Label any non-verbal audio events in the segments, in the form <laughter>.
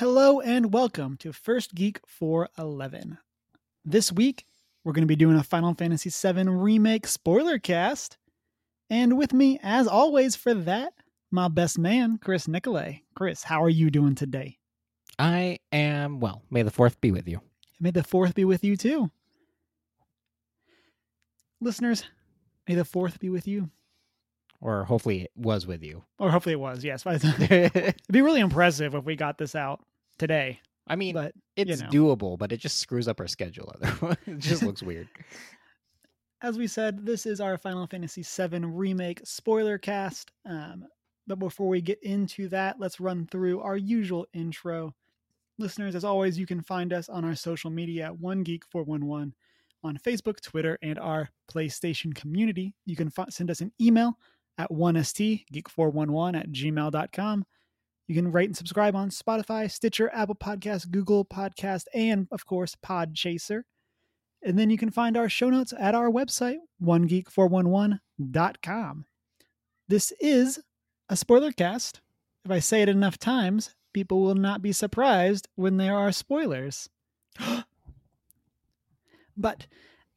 Hello and welcome to First Geek 411. This week, we're going to be doing a Final Fantasy VII Remake spoiler cast. And with me, as always, for that, my best man, Chris Nicolay. Chris, how are you doing today? I am well. May the fourth be with you. May the fourth be with you too. Listeners, may the fourth be with you. Or hopefully it was with you. Or hopefully it was, yes. <laughs> <laughs> It'd be really impressive if we got this out today. I mean, But it's know. doable, but it just screws up our schedule. Otherwise, <laughs> it just looks weird. as we said, this is our Final Fantasy VII Remake spoiler cast. Um, but before we get into that, let's run through our usual intro. Listeners, as always, you can find us on our social media at OneGeek411 on Facebook, Twitter, and our PlayStation community. You can fi- send us an email at 1stgeek411 at gmail.com. You can rate and subscribe on Spotify, Stitcher, Apple Podcasts, Google Podcast, and, of course, Podchaser. And then you can find our show notes at our website, onegeek411.com. This is a spoiler cast. If I say it enough times, people will not be surprised when there are spoilers. <gasps> but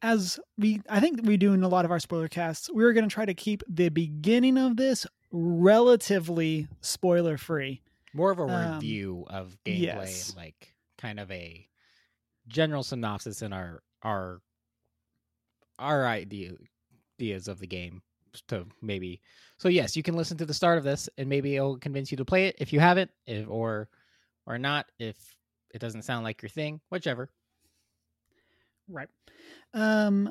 as we I think we do in a lot of our spoiler casts, we're going to try to keep the beginning of this relatively spoiler free. More of a Um, review of gameplay, yes. like kind of a general synopsis in our our our idea ideas of the game to maybe so yes you can listen to the start of this and maybe it'll convince you to play it if you haven't if or or not if it doesn't sound like your thing whichever Right. Um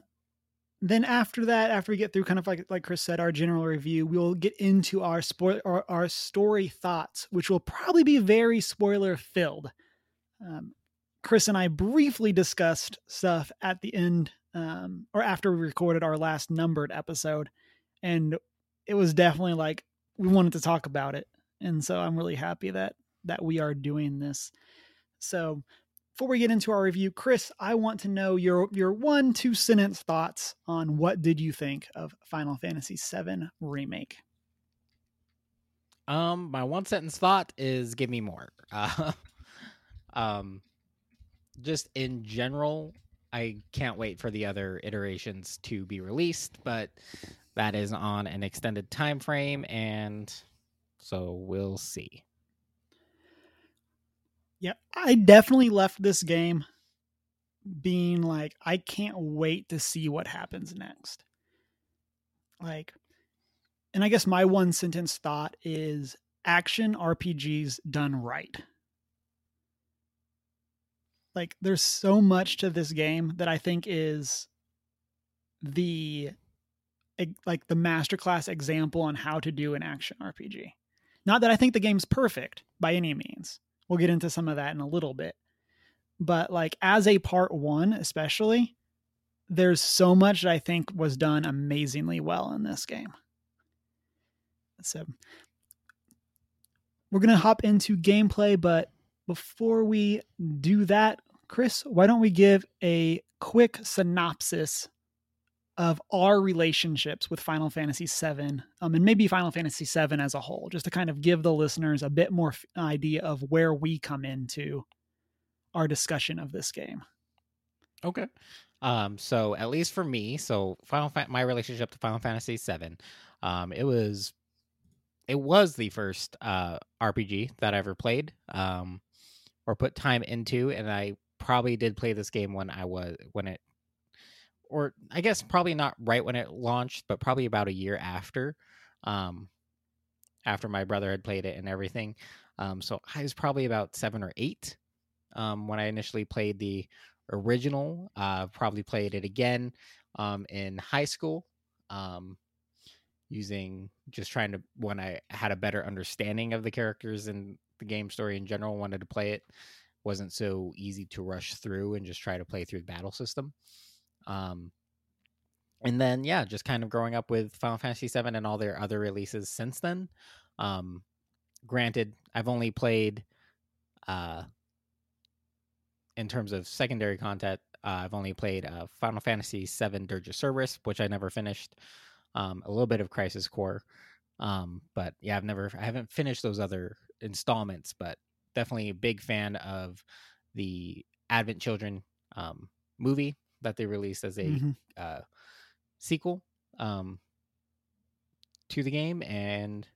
then after that, after we get through kind of like like Chris said, our general review, we'll get into our spoil our, our story thoughts, which will probably be very spoiler filled. Um, Chris and I briefly discussed stuff at the end, um, or after we recorded our last numbered episode, and it was definitely like we wanted to talk about it, and so I'm really happy that that we are doing this. So before we get into our review, Chris, I want to know your your one two sentence thoughts on what did you think of Final Fantasy VII remake. Um, my one sentence thought is give me more. <laughs> Uh, um, just in general, I can't wait for the other iterations to be released, but that is on an extended time frame, and so we'll see. Yeah, I definitely left this game being like, I can't wait to see what happens next. Like, and I guess my one sentence thought is action RPGs done right. Like, there's so much to this game that I think is the like the masterclass example on how to do an action RPG. Not that I think the game's perfect by any means. We'll get into some of that in a little bit. But like as a part 1 especially, there's so much that I think was done amazingly well in this game. So we're going to hop into gameplay, but before we do that, Chris, why don't we give a quick synopsis of our relationships with Final Fantasy VII, um, and maybe Final Fantasy VII as a whole, just to kind of give the listeners a bit more f- idea of where we come into our discussion of this game. Okay. Um, so at least for me, so Final Fa- my relationship to Final Fantasy VII, um, it was it was the first uh RPG that I ever played, um, or put time into, and I probably did play this game when I was when it, or I guess probably not right when it launched, but probably about a year after, um, after my brother had played it and everything. Um, so I was probably about seven or eight, um, when I initially played the original. Uh, probably played it again um, in high school, um, using just trying to when I had a better understanding of the characters and the game story in general. Wanted to play it, wasn't so easy to rush through and just try to play through the battle system. Um, and then yeah, just kind of growing up with Final Fantasy VII and all their other releases since then. Um, granted, I've only played uh in terms of secondary content, uh, I've only played uh, Final Fantasy VII Dirge of Cerberus, which I never finished. Um, a little bit of Crisis Core, um, but yeah, I've never, I haven't finished those other installments. But definitely a big fan of the Advent Children um, movie that they released as a Mhm. uh, sequel um, to the game, and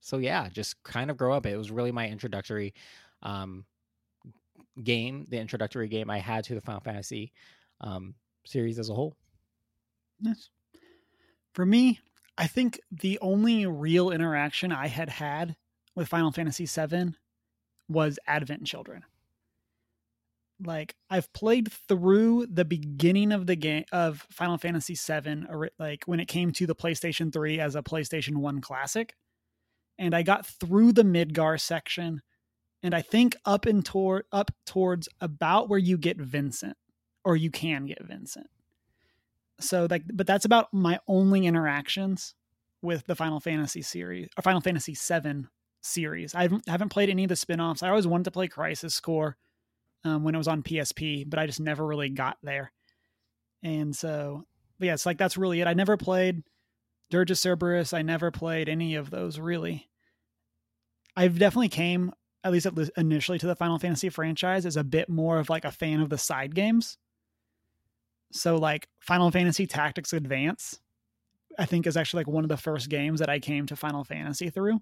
so yeah, just kind of grow up. It was really my introductory um, game, the introductory game I had to the Final Fantasy um, series as a whole. Yes. For me, I think the only real interaction I had had with Final Fantasy VII was Advent Children. Like I've played through the beginning of the game of Final Fantasy VII, like when it came to the PlayStation 3 as a PlayStation 1 classic, and I got through the Midgar section, and I think up and toward up towards about where you get Vincent, or you can get Vincent. So like but that's about my only interactions with the final fantasy series or final fantasy 7 series. I haven't, haven't played any of the spin-offs. I always wanted to play crisis core um, when it was on psp but i just never really got there. And so but yeah it's like that's really it. I never played dirge of cerberus. I never played any of those really. I've definitely came at least at least initially to the final fantasy franchise as a bit more of like a fan of the side games. So like Final Fantasy Tactics Advance, I think is actually like one of the first games that I came to Final Fantasy through.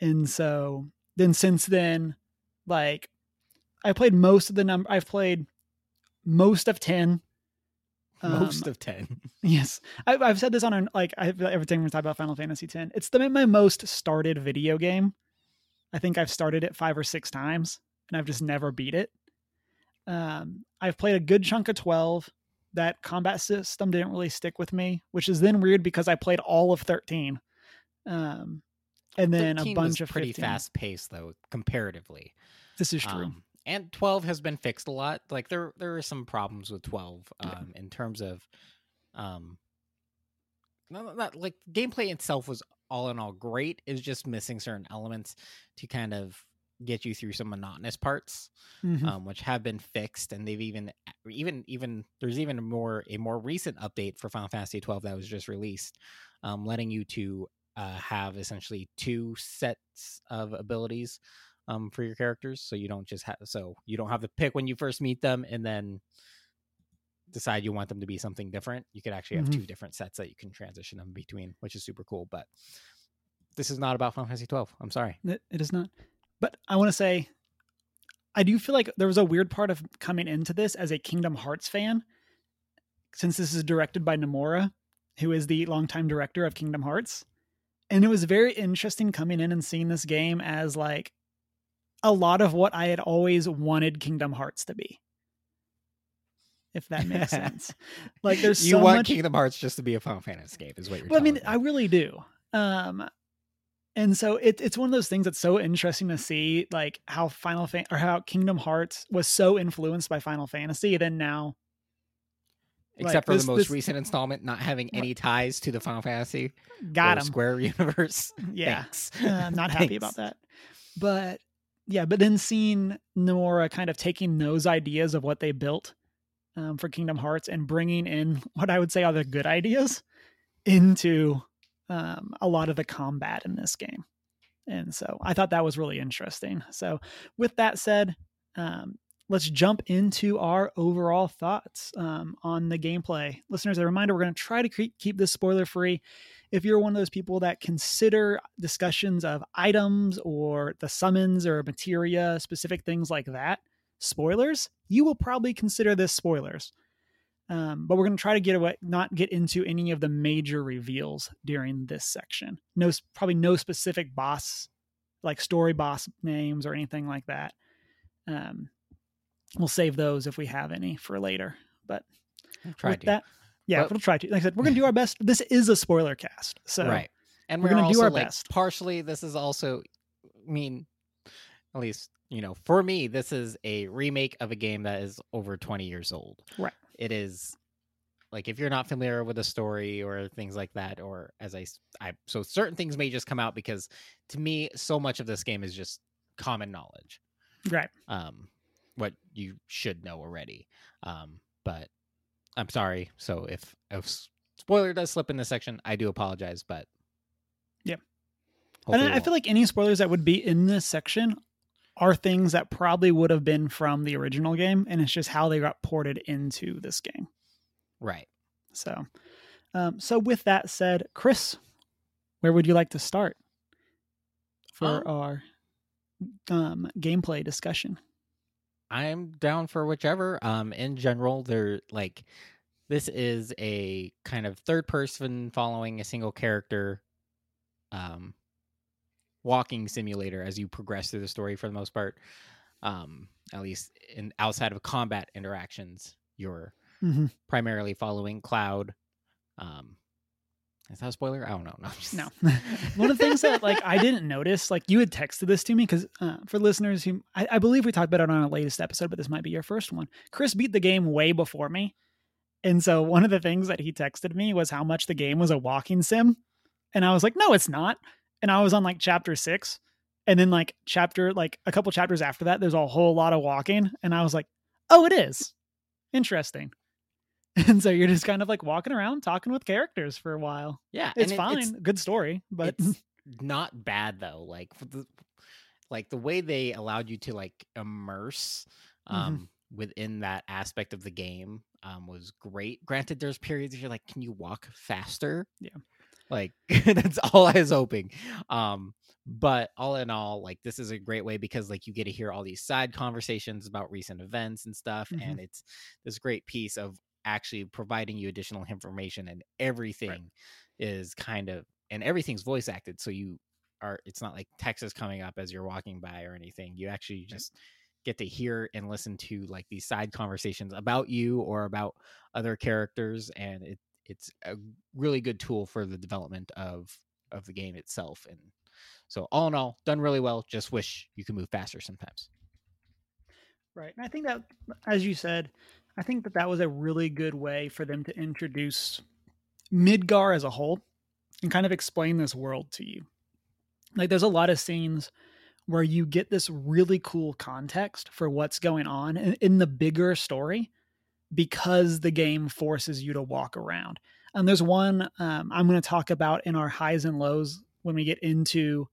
And so then since then, like I played most of the number I've played most of 10. Most Um, of ten. <laughs> Yes, I've, I've said this on an, like I, every time we talk about Final Fantasy ten. It's the my most started video game. I think I've started it five or six times, and I've just never beat it. Um, I've played a good chunk of twelve. That combat system didn't really stick with me, which is then weird because I played all of thirteen, um, and then a bunch of pretty 15. fast paced though, comparatively. This is true. Um, and 12 has been fixed a lot. Like there there are some problems with 12 um in terms of um not, not like gameplay itself was all in all great. It was just missing certain elements to kind of get you through some monotonous parts Mhm. um, which have been fixed and they've even even even there's even a more a more recent update for Final Fantasy 12 that was just released um, letting you to uh, have essentially two sets of abilities um, for your characters so you don't just have so you don't have to pick when you first meet them and then decide you want them to be something different you could actually have Mhm. two different sets that you can transition them between which is super cool but this is not about Final Fantasy 12 I'm sorry It, it is not. But I want to say, I do feel like there was a weird part of coming into this as a Kingdom Hearts fan, since this is directed by Nomura, who is the longtime director of Kingdom Hearts. And it was very interesting coming in and seeing this game as like a lot of what I had always wanted Kingdom Hearts to be. If that makes <laughs> sense. Like there's you so want much Kingdom Hearts just to be a Final Fantasy game is what you're well, I mean, telling I really do. Um, and so it, it's one of those things that's so interesting to see, like how Final Fan or how Kingdom Hearts was so influenced by Final Fantasy, then now, except like, for this- the most this- recent installment not having any ties to the Final Fantasy got him. Square <laughs> universe. Yeah, Uh, I'm not happy about that. But yeah, but then seeing Nomura kind of taking those ideas of what they built um, for Kingdom Hearts and bringing in <laughs> what I would say are the good ideas into um, a lot of the combat in this game. And so I thought that was really interesting. So, with that said, um, let's jump into our overall thoughts um, on the gameplay. Listeners, a reminder we're going to try to keep, keep this spoiler free. If you're one of those people that consider discussions of items or the summons or materia, specific things like that, spoilers, you will probably consider this spoilers. Um, but we're going to try to get away, not get into any of the major reveals during this section. No, probably no specific boss, like story boss names or anything like that. Um, we'll save those if we have any for later. But Try with to. that, yeah, But- we'll try to. Like I said, we're going to do our best. This is a spoiler cast, so right. And we're we're, gonna do our like, best. Partially, this is also, I mean, at least you know, for me, this is a remake of a game that is over 20 years old. Right. It is like if you're not familiar with the story or things like that, or as I, I so certain things may just come out because to me, so much of this game is just common knowledge. right. um, what you should know already. Um, but I'm sorry. So if if spoiler does slip in this section, I do apologize. But yeah, And I, I feel like any spoilers that would be in this section are things that probably would have been from the original game, and it's just how they got ported into this game. Right. So, um, so with that said, Chris, where would you like to start for Um, our um, gameplay discussion? I'm down for whichever. Um, in general, they're like this is a kind of third person following a single character, um, walking simulator as you progress through the story for the most part. Um, at least in outside of combat interactions, you're Mm-hmm. primarily following Cloud. Um, is that a spoiler? I don't know. <laughs> No, just- No. <laughs> One of the things that like I didn't notice, like you had texted this to me because uh, for listeners who I, I believe we talked about it on our latest episode, but this might be your first one. Chris beat the game way before me, and so one of the things that he texted me was how much the game was a walking sim, and I was like, no, it's not. And I was on like chapter six, and then like chapter like a couple chapters after that, there's a whole lot of walking, and I was like, oh, it is interesting. <laughs> And so you're just kind of like walking around talking with characters for a while. yeah, It's it- fine, good story, but it's <laughs> not bad though. Like the like the way they allowed you to like immerse Mhm. um within that aspect of the game um was great. Granted, there's periods you're like, can you walk faster? Yeah. Like <laughs> that's all I was hoping. Um but all in all, like this is a great way because like you get to hear all these side conversations about recent events and stuff, Mhm. and it's this great piece of actually providing you additional information and everything is kind of and everything's voice acted so you are it's not like text is coming up as you're walking by or anything. You actually mm-hmm. just get to hear and listen to like these side conversations about you or about other characters and it it's a really good tool for the development of of the game itself and so all in all done really well just wish you could move faster sometimes. Right. And I think that, as you said, I think that that was a really good way for them to introduce Midgar as a whole and kind of explain this world to you. Like, there's a lot of scenes where you get this really cool context for what's going on in, in the bigger story because the game forces you to walk around. And there's one um, I'm going to talk about in our highs and lows when we get into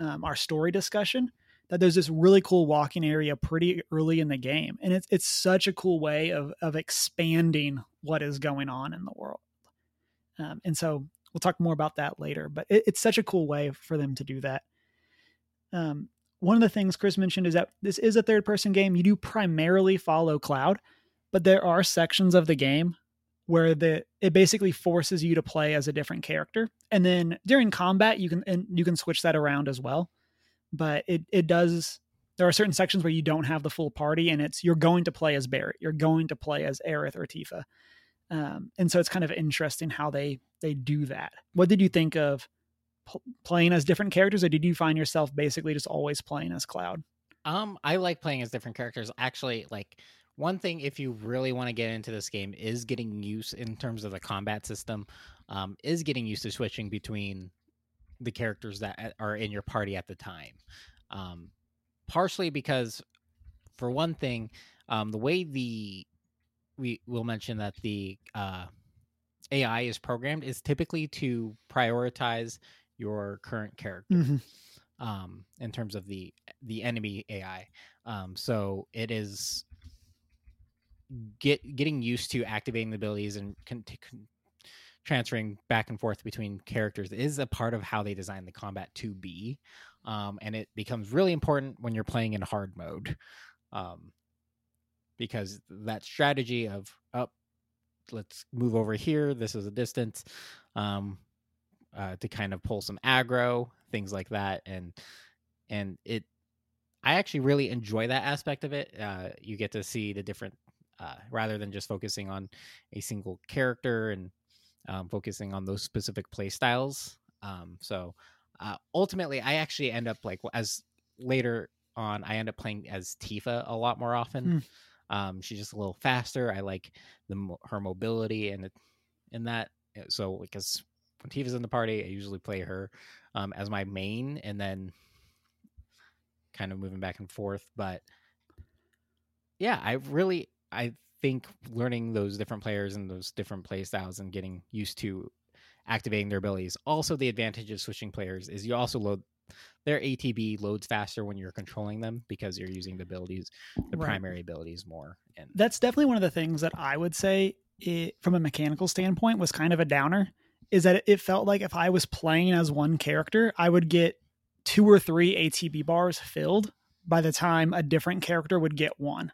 um, our story discussion that there's this really cool walking area pretty early in the game. And it's it's such a cool way of of expanding what is going on in the world. Um, and so we'll talk more about that later but it, it's such a cool way for them to do that. Um, one of the things chris mentioned is that this is a third person game. You do primarily follow cloud but there are sections of the game where the it basically forces you to play as a different character. And then during combat you can and you can switch that around as well but it it does there are certain sections where you don't have the full party and it's you're going to play as Barret, you're going to play as Aerith or Tifa. Um, and so it's kind of interesting how they they do that. What did you think of pl- playing as different characters or did you find yourself basically just always playing as Cloud? Um, I like playing as different characters. Actually, like one thing if you really want to get into this game is getting used in terms of the combat system, um, is getting used to switching between the characters that are in your party at the time. Um, partially because, for one thing, um, the way the we will mention that the uh, AI is programmed is typically to prioritize your current character Mm-hmm. um, in terms of the the enemy AI. Um, so it is get getting used to activating the abilities and con- transferring back and forth between characters is a part of how they design the combat to be, um, and it becomes really important when you're playing in hard mode, um, because that strategy of up. let's move over here. This is a distance. Um, uh, to kind of pull some aggro, things like that, and and it, I actually really enjoy that aspect of it. Uh, you get to see the different, uh, rather than just focusing on a single character and um, focusing on those specific play styles. Um, so uh, ultimately, I actually end up like as later on, I end up playing as Tifa a lot more often. Um, she's just a little faster. I like the her mobility and and that. uh, So because when Tifa's in the party, I usually play her um, as my main, and then kind of moving back and forth. But yeah, I really I think learning those different players and those different play styles and getting used to activating their abilities. Also, the advantage of switching players is you also load their ATB loads faster when you're controlling them because you're using the abilities, the Right. primary abilities more. And That's definitely one of the things that I would say it, from a mechanical standpoint was kind of a downer is that it felt like if I was playing as one character, I would get two or three ATB bars filled by the time a different character would get one.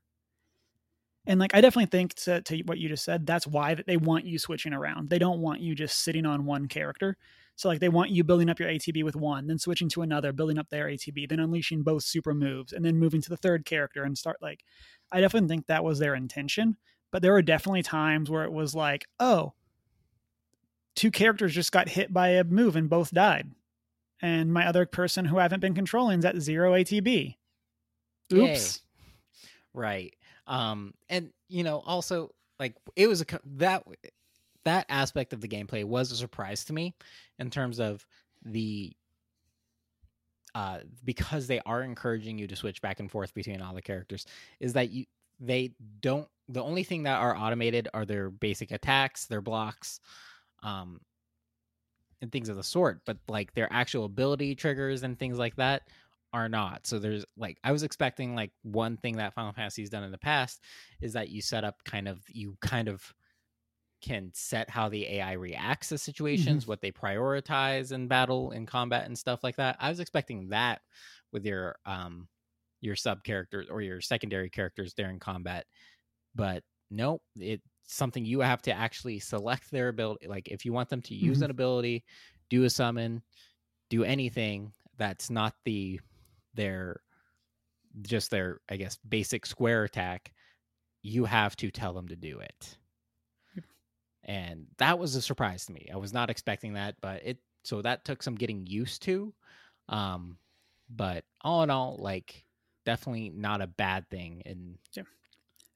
And like I definitely think to, to what you just said, that's why that they want you switching around. They don't want you just sitting on one character. So like they want you building up your ATB with one, then switching to another, building up their ATB, then unleashing both super moves, and then moving to the third character and start like I definitely think that was their intention. But there were definitely times where it was like, oh, two characters just got hit by a move and both died. And my other person who I haven't been controlling is at zero ATB. Yay. Oops. right um and you know also like it was a that that aspect of the gameplay was a surprise to me in terms of the uh because they are encouraging you to switch back and forth between all the characters is that you they don't the only thing that are automated are their basic attacks their blocks um and things of the sort but like their actual ability triggers and things like that are not. So there's like I was expecting like one thing that Final Fantasy's done in the past is that you set up kind of you kind of can set how the AI reacts to situations, what they prioritize in battle in combat and stuff like that. I was expecting that with your um your sub characters or your secondary characters during combat. But nope, it's something you have to actually select their ability. Like if you want them to use Mhm. an ability, do a summon, do anything that's not the their just their I guess basic square attack, you have to tell them to do it. And that was a surprise to me. I was not expecting that, but it so that took some getting used to. Um but all in all like definitely not a bad thing and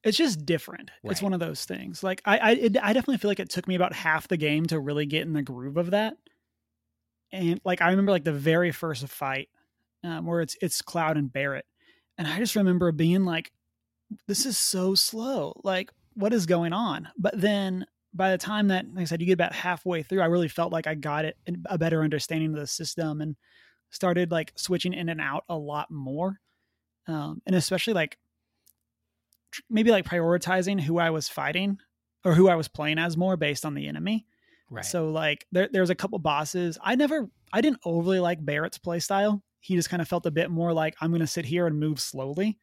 It's just different. It's one of those things. Like I, I, it, I definitely feel like it took me about half the game to really get in the groove of that. And like I remember, like the very first fight, um, where it's it's Cloud and Barret, and I just remember being like, "This is so slow. Like, what is going on?" But then by the time that, like I said, you get about halfway through, I really felt like I got it a better understanding of the system and started like switching in and out a lot more, um, and especially like tr- maybe like prioritizing who I was fighting or who I was playing as more based on the enemy. right. So like there there's a couple bosses. I never I didn't overly like Barret's playstyle. He just kind of felt a bit more like I'm gonna sit here and move slowly.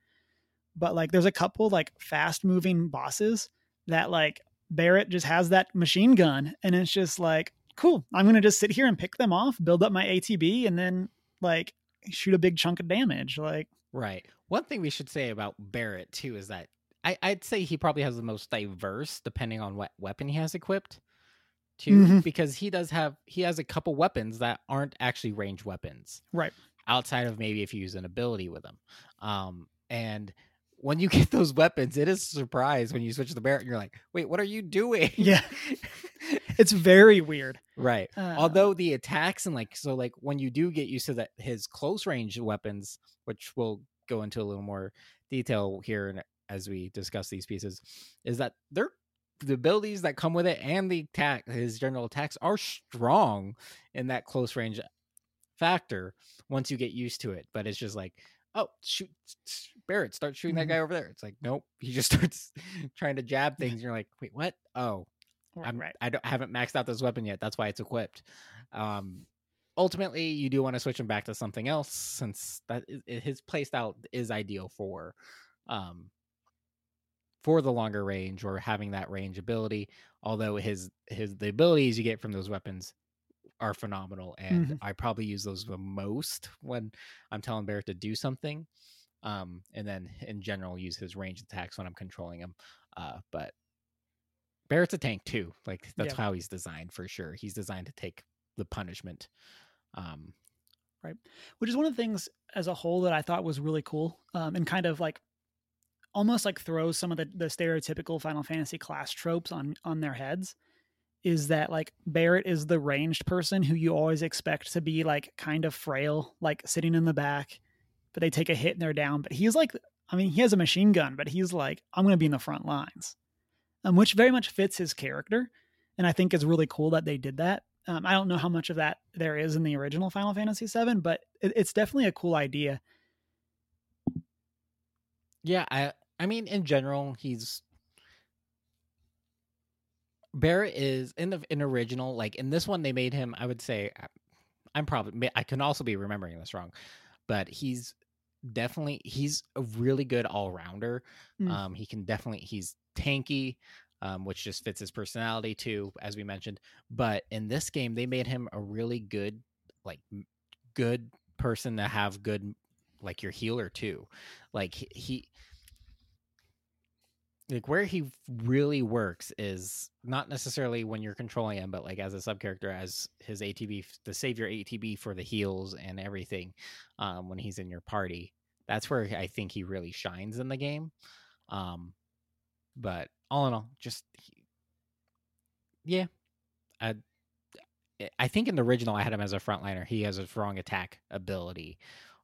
But like there's a couple like fast moving bosses that like Barret just has that machine gun and it's just like, cool, I'm gonna just sit here and pick them off, build up my ATB, and then like shoot a big chunk of damage. Like Right. One thing we should say about Barret too is that I, I'd say he probably has the most diverse, depending on what weapon he has equipped, too, Mhm. because he does have he has a couple weapons that aren't actually range weapons, Right. Outside of maybe if you use an ability with them, um, and when you <laughs> get those weapons, it is a surprise when you switch to the Barret and you're like, wait, what are you doing? Yeah. <laughs> it's very weird. right. Uh, Although the attacks and like so like when you do get used to that his close range weapons, which we'll go into a little more detail here and as we discuss these pieces, is that they're the abilities that come with it and the attack his general attacks are strong in that close range factor once you get used to it. But it's just like, oh shoot Barret, start shooting that guy over there. It's like, nope. <laughs> He just starts <laughs> trying to jab things, you're like, wait, what? Oh, I'm right. I don't I haven't maxed out this weapon yet. That's why it's equipped. Um, ultimately, you do want to switch him back to something else since that is, his playstyle is ideal for, um, for the longer range or having that range ability. Although his his the abilities you get from those weapons are phenomenal, and Mhm. I probably use those the most when I'm telling Barret to do something. Um, and then in general use his range attacks when I'm controlling him. Uh, but Barret's a tank too. Like that's Yeah. how he's designed for sure. He's designed to take the punishment. Um, right. which is one of the things as a whole that I thought was really cool um, and kind of like almost like throws some of the, the stereotypical Final Fantasy class tropes on on their heads is that like Barret is the ranged person who you always expect to be like kind of frail, like sitting in the back, but they take a hit and they're down. But he's like, I mean, he has a machine gun, but he's like, I'm going to be in the front lines, um, which very much fits his character, and I think is really cool that they did that. Um, I don't know how much of that there is in the original Final Fantasy VII, but it, it's definitely a cool idea. Yeah, I I mean in general he's Barret is in the in original like in this one they made him I would say I'm probably I can also be remembering this wrong, but he's definitely he's a really good all rounder. Mm. Um, he can definitely he's tanky, um, which just fits his personality too, as we mentioned. But in this game, they made him a really good, like, good person to have good, like your healer too. Like he, like where he really works is not necessarily when you're controlling him, but like as a sub character, as his ATB, the savior ATB for the heals and everything, um, when he's in your party. That's where I think he really shines in the game. Um, but all in all, just yeah, I I think in the original I had him as a frontliner. He has a strong attack ability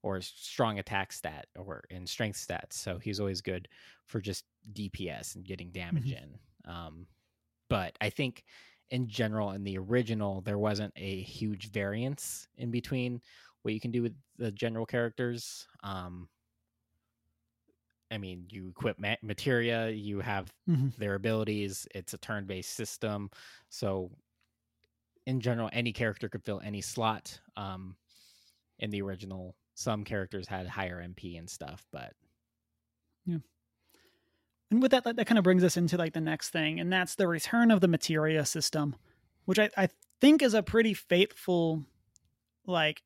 or strong attack stat or in strength stats, so he's always good for just DPS and getting damage mm-hmm. in. Um, but I think in general in the original there wasn't a huge variance in between what you can do with the general characters. Um, I mean, you equip ma- materia, you have mm-hmm. their abilities. It's a turn-based system, so in general, any character could fill any slot. Um, in the original, some characters had higher MP and stuff, but yeah. And with that, that, that kind of brings us into like the next thing, and that's the return of the materia system, which I, I think is a pretty faithful, like,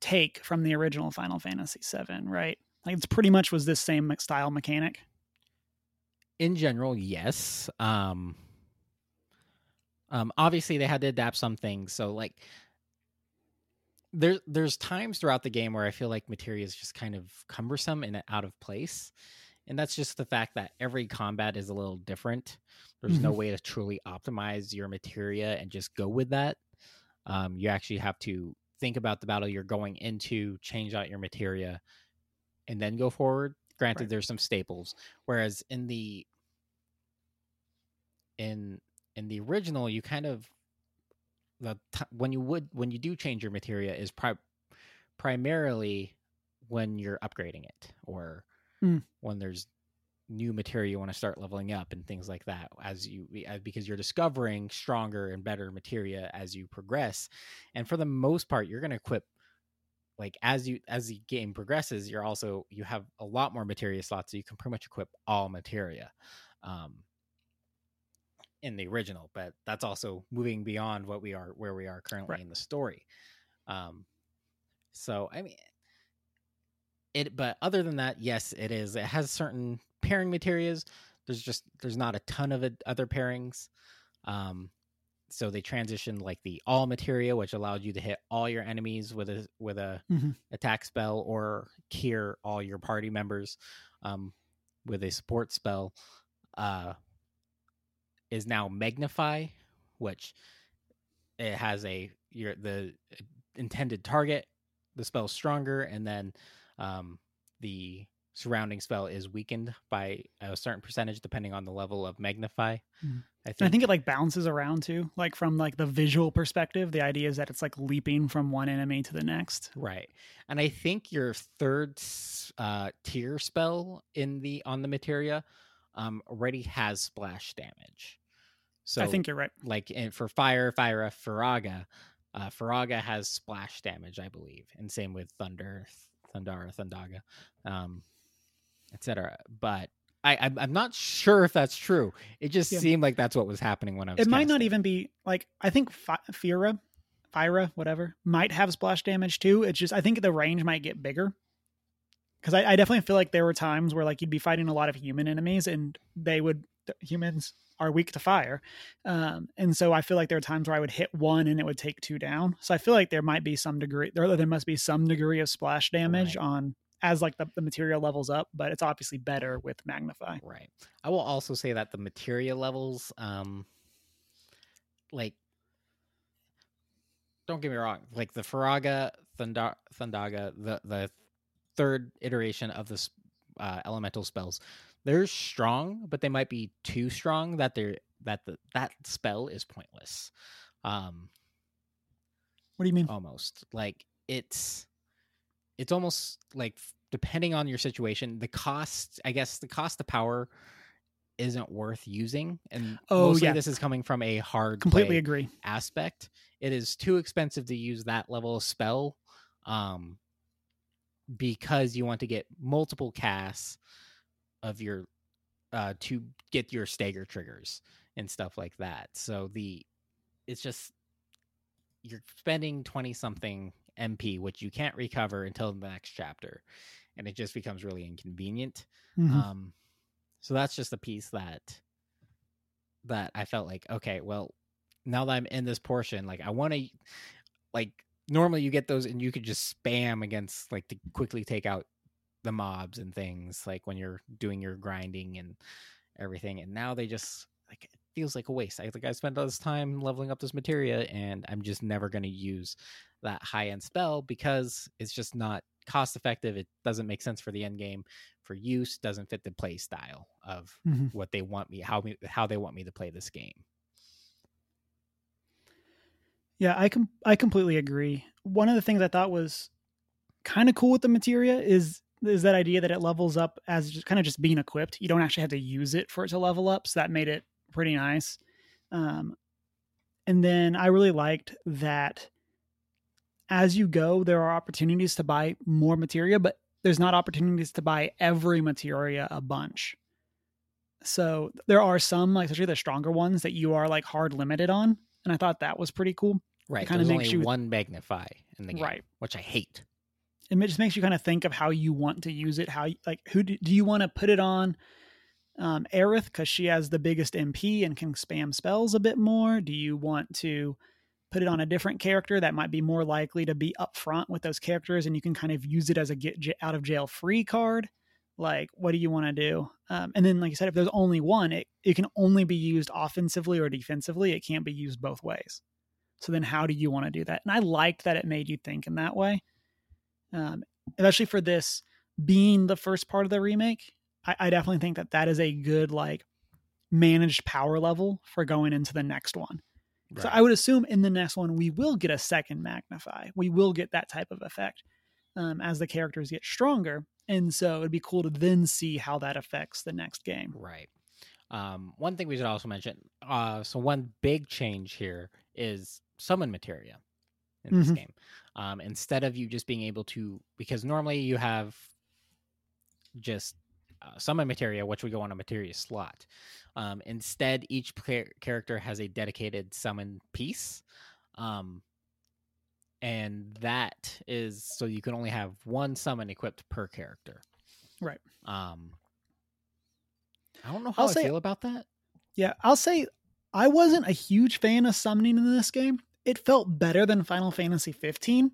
take from the original Final Fantasy VII, right? Like it's pretty much was this same style mechanic. In general, yes. Um, um, obviously they had to adapt some things. So like there there's times throughout the game where I feel like materia is just kind of cumbersome and out of place. And that's just the fact that every combat is a little different. There's mm-hmm. no way to truly optimize your materia and just go with that. Um, you actually have to think about the battle you're going into, change out your materia, and then go forward. Granted, right. there's some staples. Whereas in the in in the original, you kind of the t- when you would when you do change your materia is pri- primarily when you're upgrading it or mm. when there's new materia you want to start leveling up and things like that as you because you're discovering stronger and better materia as you progress and for the most part you're going to equip like as you as the game progresses you're also you have a lot more materia slots so you can pretty much equip all materia um in the original but that's also moving beyond what we are where we are currently right. in the story um so i mean it but other than that yes it is it has certain pairing materials. there's just there's not a ton of other pairings um so they transitioned like the all materia, which allowed you to hit all your enemies with a with a mm-hmm. attack spell or cure all your party members um, with a support spell uh, is now magnify which it has a your the intended target the spell stronger and then um, the surrounding spell is weakened by a certain percentage depending on the level of magnify. Mm. I think. I think it like bounces around too, like from like the visual perspective. The idea is that it's like leaping from one enemy to the next. Right, and I think your third uh, tier spell in the on the materia um, already has splash damage. So I think you're right. Like in, for fire, fire, Firaga, uh, Firaga has splash damage, I believe, and same with Thunder, Thundara, Thundaga. Um, etc. But I, I'm not sure if that's true. It just yeah. seemed like that's what was happening when I was. It might not even be like I think Fira, Fira, whatever, might have splash damage too. It's just I think the range might get bigger because I, I, definitely feel like there were times where like you'd be fighting a lot of human enemies and they would humans are weak to fire, um, and so I feel like there are times where I would hit one and it would take two down. So I feel like there might be some degree there there must be some degree of splash damage right. on as like the, the materia levels up, but it's obviously better with Magnify. Right. I will also say that the materia levels, um, like, don't get me wrong, like the Thunda- Thundaga, the the third iteration of the uh, elemental spells, they're strong, but they might be too strong that they're that the that spell is pointless. Um, What do you mean? almost like it's it's almost like depending on your situation the cost i guess the cost of power isn't worth using and Oh, yeah. this is coming from a hard Completely agree. aspect it is too expensive to use that level of spell um because you want to get multiple casts of your uh to get your stagger triggers and stuff like that so the it's just you're spending 20 something mp which you can't recover until the next chapter and it just becomes really inconvenient Mhm. um so that's just a piece that that i felt like okay well now that i'm in this portion like i want to like normally you get those and you could just spam against like to quickly take out the mobs and things like when you're doing your grinding and everything and now they just like it feels like a waste i think i spent all this time leveling up this materia and i'm just never going to use that high end spell because it's just not cost effective it doesn't make sense for the end game for use doesn't fit the play style of Mhm. what they want me how me how they want me to play this game Yeah, I com- I completely agree. One of the things I thought was kind of cool with the materia is is that idea that it levels up as just kind of just being equipped. You don't actually have to use it for it to level up, so that made it pretty nice. Um, and then I really liked that as you go, there are opportunities to buy more materia, but there's not opportunities to buy every materia a bunch. So there are some, like especially the stronger ones, that you are like hard limited on, and I thought that was pretty cool. right kinda makes only you- one magnify in the game Right. which i hate it just makes you kind of think of how you want to use it. How like who do, do you want to put it on? Um, Aerith because she has the biggest MP and can spam spells a bit more. Do you want to put it on a different character that might be more likely to be upfront with those characters, and you can kind of use it as a get j- out of jail free card? Like, what do you want to do? Um, and then, like I said, if there's only one, it, it can only be used offensively or defensively. It can't be used both ways. So then, how do you want to do that? And I liked that it made you think in that way um, especially for this being the first part of the remake. I, I definitely think that that is a good like managed power level for going into the next one. So I would assume in the next one we will get a second magnify. We will get that type of effect um, as the characters get stronger, and so it'd be cool to then see how that affects the next game. Right. Um, one thing we should also mention. Uh, so one big change here is summon materia in this Mhm. game. Um, instead of you just being able to, because normally you have just uh, summon materia, which would go on a materia slot. Um, instead, each char- character has a dedicated summon piece. Um, and that is so you can only have one summon equipped per character. Right. Um, I don't know how I'll I say- feel about that. Yeah, I'll say I wasn't a huge fan of summoning in this game. It felt better than Final Fantasy 15,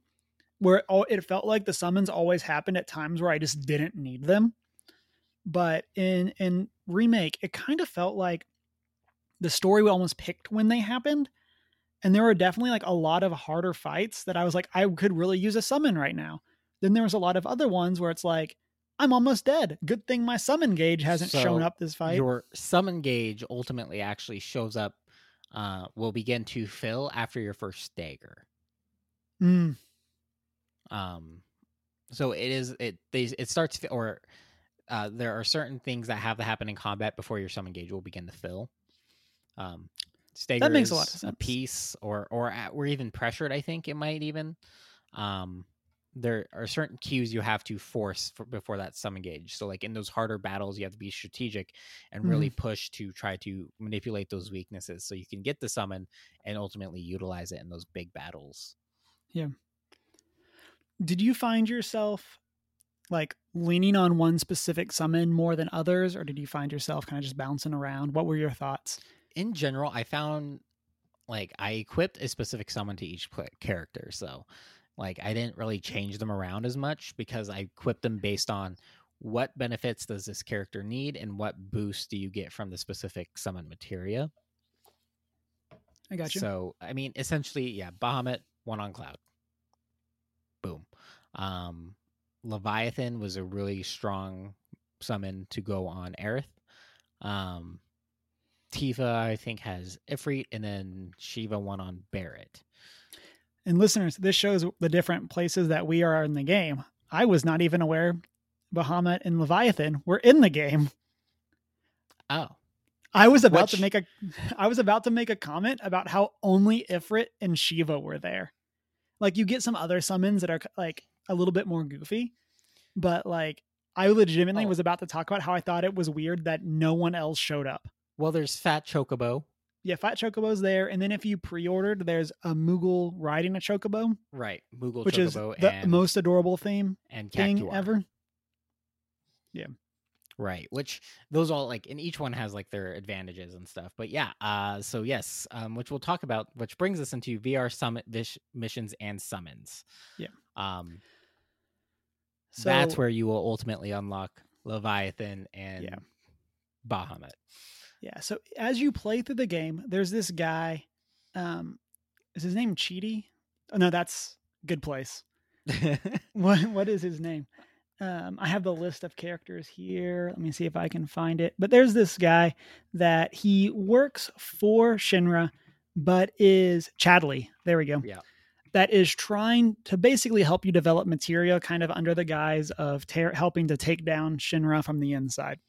where it, al- it felt like the summons always happened at times where I just didn't need them. But in in remake, it kind of felt like the story we almost picked when they happened, and there were definitely like a lot of harder fights that I was like, I could really use a summon right now. Then there was a lot of other ones where it's like, I'm almost dead. Good thing my summon gauge hasn't shown up this fight. Your summon gauge ultimately actually shows up, uh, will begin to fill after your first stagger. Mm, Um, so it is it they it starts or uh, there are certain things that have to happen in combat before your summon gauge will begin to fill. Um, stagger makes a lot of sense. piece or or at, or even pressured. I think it might even. Um, there are certain cues you have to force for, before that summon gauge. So like in those harder battles, you have to be strategic and really Mm-hmm. push to try to manipulate those weaknesses so you can get the summon and ultimately utilize it in those big battles. Yeah. Did you find yourself like leaning on one specific summon more than others or did you find yourself kind of just bouncing around what were your thoughts in general, I found like I equipped a specific summon to each character, so like I didn't really change them around as much because I equipped them based on what benefits does this character need and what boost do you get from the specific summon materia. i got you So I mean, essentially, yeah, Bahamut one on Cloud. Boom. Um, Leviathan was a really strong summon to go on Aerith. Um, Tifa, I think, has Ifrit, and then Shiva one on Barret. And listeners, this shows the different places that we are in the game. I was not even aware Bahamut and Leviathan were in the game. Oh, I was about Which- to make a <laughs> I was about to make a comment about how only Ifrit and Shiva were there. Like you get some other summons that are like a little bit more goofy, but like I legitimately Oh. was about to talk about how I thought it was weird that no one else showed up. well, there's Fat Chocobo. Yeah, Fat Chocobo's there, and then if you pre-ordered, there's a Moogle riding a Chocobo, Right, Moogle which is the most adorable theme and thing ever. Yeah. Right, which those all like, and each one has like their advantages and stuff. But yeah, uh, so yes, um, which we'll talk about, which brings us into VR summit vis- missions and summons. Yeah. Um, So that's where you will ultimately unlock Leviathan and Yeah. Bahamut. Yeah. So as you play through the game, there's this guy. Um, is his name Chidi? Oh no, that's Good Place. <laughs> What what is his name? Um, I have the list of characters here. Let me see if I can find it. But there's this guy that he works for Shinra, but is Chadley. There we go. Yeah. That is trying to basically help you develop materia, kind of under the guise of ter- helping to take down Shinra from the inside.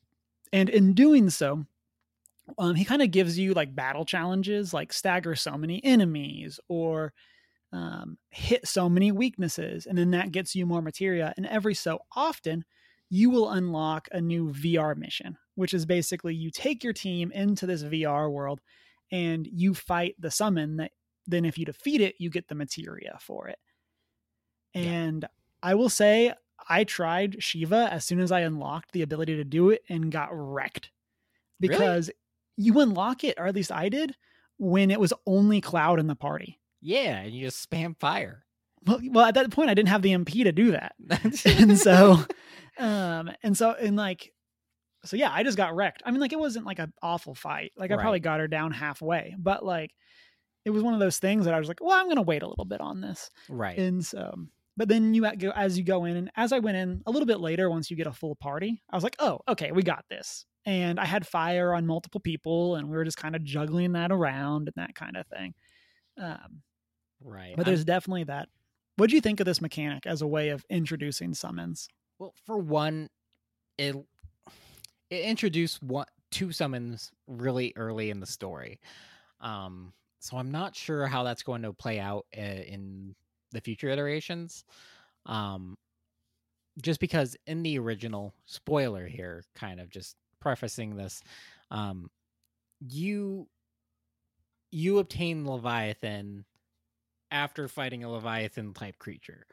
And in doing so, um, he kind of gives you like battle challenges, like stagger so many enemies or um, hit so many weaknesses, and then that gets you more materia. And every so often, you will unlock a new VR mission, which is basically you take your team into this VR world and you fight the summon that then if you defeat it, you get the materia for it. Yeah. And I will say I tried Shiva as soon as I unlocked the ability to do it and got wrecked. Really? You unlock it, or at least I did, when it was only Cloud in the party. yeah, and you just spam fire. Well, well, at that point, I didn't have the MP to do that, <laughs> and so, um, and so, and like, so yeah, I just got wrecked. I mean, like, it wasn't like an awful fight. Like, I probably got her down halfway, but like, it was one of those things that I was like, well, I'm gonna wait a little bit on this, right. and so. But then you go as you go in, and as I went in a little bit later, once you get a full party, I was like, "Oh, okay, we got this." And I had fire on multiple people, and we were just kind of juggling that around and that kind of thing. Um, right. but I'm- there's definitely that. What do you think of this mechanic as a way of introducing summons? Well, for one, it it introduced one two summons really early in the story. Um, so I'm not sure how that's going to play out uh, in the future iterations. Um, just because in the original spoiler here, kind of just prefacing this, um, you you obtain Leviathan after fighting a Leviathan type creature,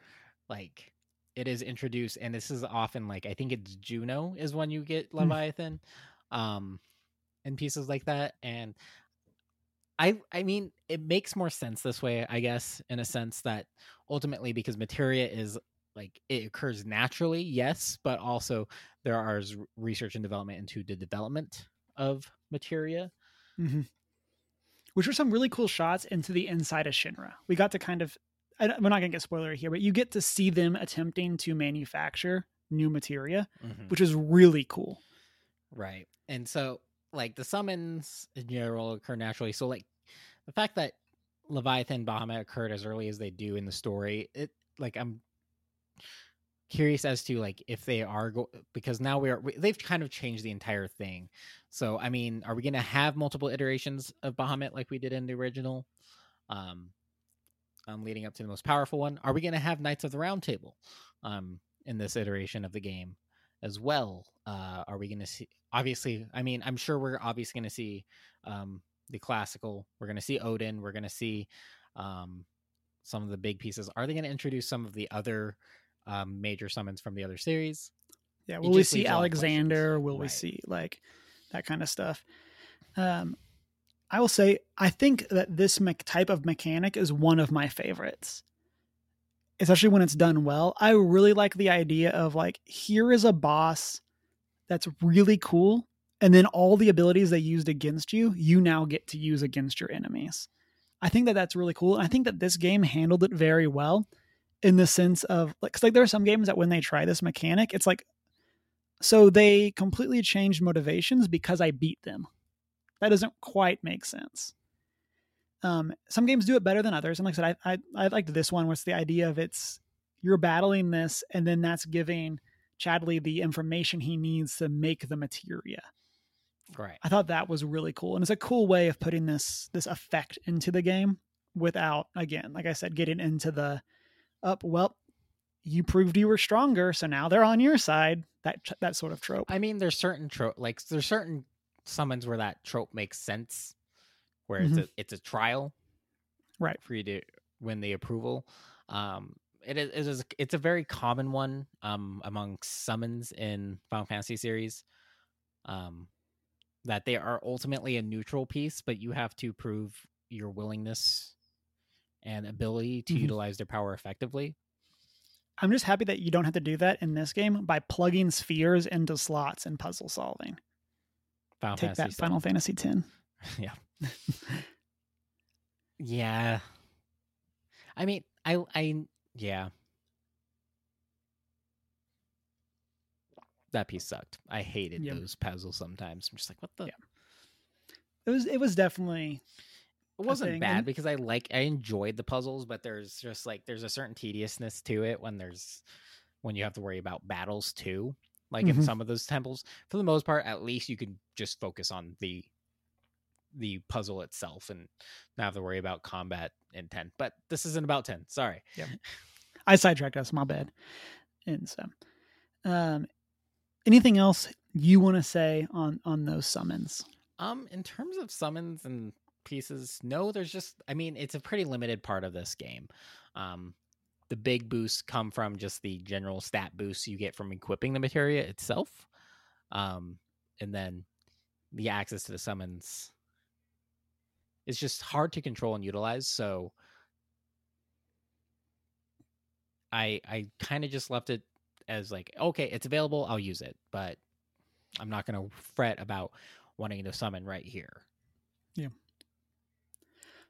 like it is introduced and this is often like i think it's Junon is when you get Hmm. leviathan um and pieces like that and i i mean it makes more sense this way i guess in a sense that ultimately because materia is like it occurs naturally yes but also there are research and development into the development of materia Which were some really cool shots into the inside of Shinra. We got to kind of, we're not going to get spoiler here, but you get to see them attempting to manufacture new materia, Mhm. which is really cool. Right. And so like the summons in general occur naturally. So like the fact that Leviathan Bahamut occurred as early as they do in the story, it like I'm curious as to like if they are go because now we are we, they've kind of changed the entire thing. So I mean, are we going to have multiple iterations of Bahamut like we did in the original? Um um, leading up to the most powerful one. Are we going to have Knights of the Round Table um, in this iteration of the game as well? Uh, are we going to see? Obviously, I mean, I'm sure we're obviously going to see um, the classical. We're going to see Odin. We're going to see um, some of the big pieces. Are they going to introduce some of the other um, major summons from the other series? Yeah. Will we see leaves a lot of questions. Alexander? Will we see like that kind of stuff? Um, I will say, I think that this me- type of mechanic is one of my favorites, especially when it's done well. I really like the idea of like, here is a boss that's really cool. And then all the abilities they used against you, you now get to use against your enemies. I think that that's really cool. And I think that this game handled it very well in the sense of like, 'cause, like there are some games that when they try this mechanic, it's like, so they completely changed motivations because I beat them. That doesn't quite make sense. Um, some games do it better than others, and like I said, I I, I liked this one. Was the idea of it's you're battling this, and then that's giving Chadley the information he needs to make the materia. Right. I thought that was really cool, and it's a cool way of putting this this effect into the game without, again, like I said, getting into the up. Well, you proved you were stronger, so now they're on your side. That that sort of trope. I mean, there's certain trope like there's certain summons where that trope makes sense, where Mhm. it's a it's a trial, Right. for you to win the approval. Um, it is it is it's a very common one um among summons in Final Fantasy series. Um, that they are ultimately a neutral piece, but you have to prove your willingness and ability to Mhm. utilize their power effectively. I'm just happy that you don't have to do that in this game by plugging spheres into slots and puzzle solving. Final Take Fantasy that, Final Fantasy X. <laughs> <laughs> yeah. yeah. I mean, I I yeah. That piece sucked. I hated Yeah. those puzzles sometimes. I'm just like, what the Yeah. It was it was definitely It wasn't bad and- because I like I enjoyed the puzzles, but there's just like there's a certain tediousness to it when there's when you have to worry about battles too. Like in Mhm. some of those temples, for the most part, at least you can just focus on the the puzzle itself and not have to worry about combat in 10 But this isn't about ten. Sorry. Yeah <laughs> i sidetracked us, my bad. And so um anything else you want to say on on those summons? Um, in terms of summons and pieces, no, there's just I mean, it's a pretty limited part of this game. Um the big boosts come from just the general stat boosts you get from equipping the materia itself. Um and then the access to the summons is just hard to control and utilize, so I I kind of just left it as like, okay, it's available, I'll use it, but I'm not going to fret about wanting to summon right here.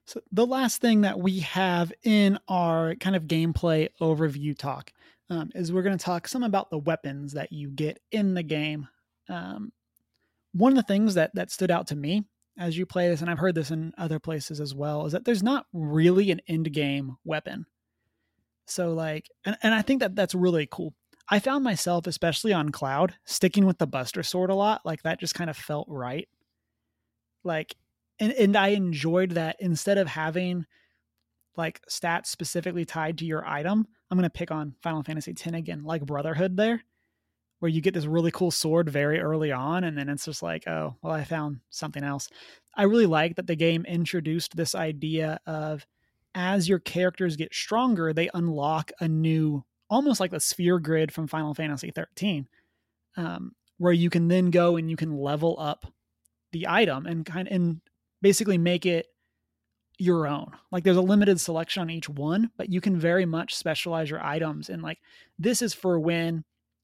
So the last thing that we have in our kind of gameplay overview talk um, is we're going to talk some about the weapons that you get in the game. Um, one of the things that that stood out to me as you play this, and I've heard this in other places as well, is that there's not really an end game weapon. So like, and, and I think that that's really cool. I found myself, especially on Cloud, sticking with the Buster Sword a lot. Like that just kind of felt right. Like and and I enjoyed that instead of having like stats specifically tied to your item. I'm gonna pick on Final Fantasy X again, like Brotherhood there, where you get this really cool sword very early on, and then it's just like, oh, well, I found something else. I really like that the game introduced this idea of as your characters get stronger, they unlock a new, almost like the sphere grid from Final Fantasy 13, um, where you can then go and you can level up the item and kind of, and basically make it your own. Like there's a limited selection on each one, but you can very much specialize your items. And like this is for when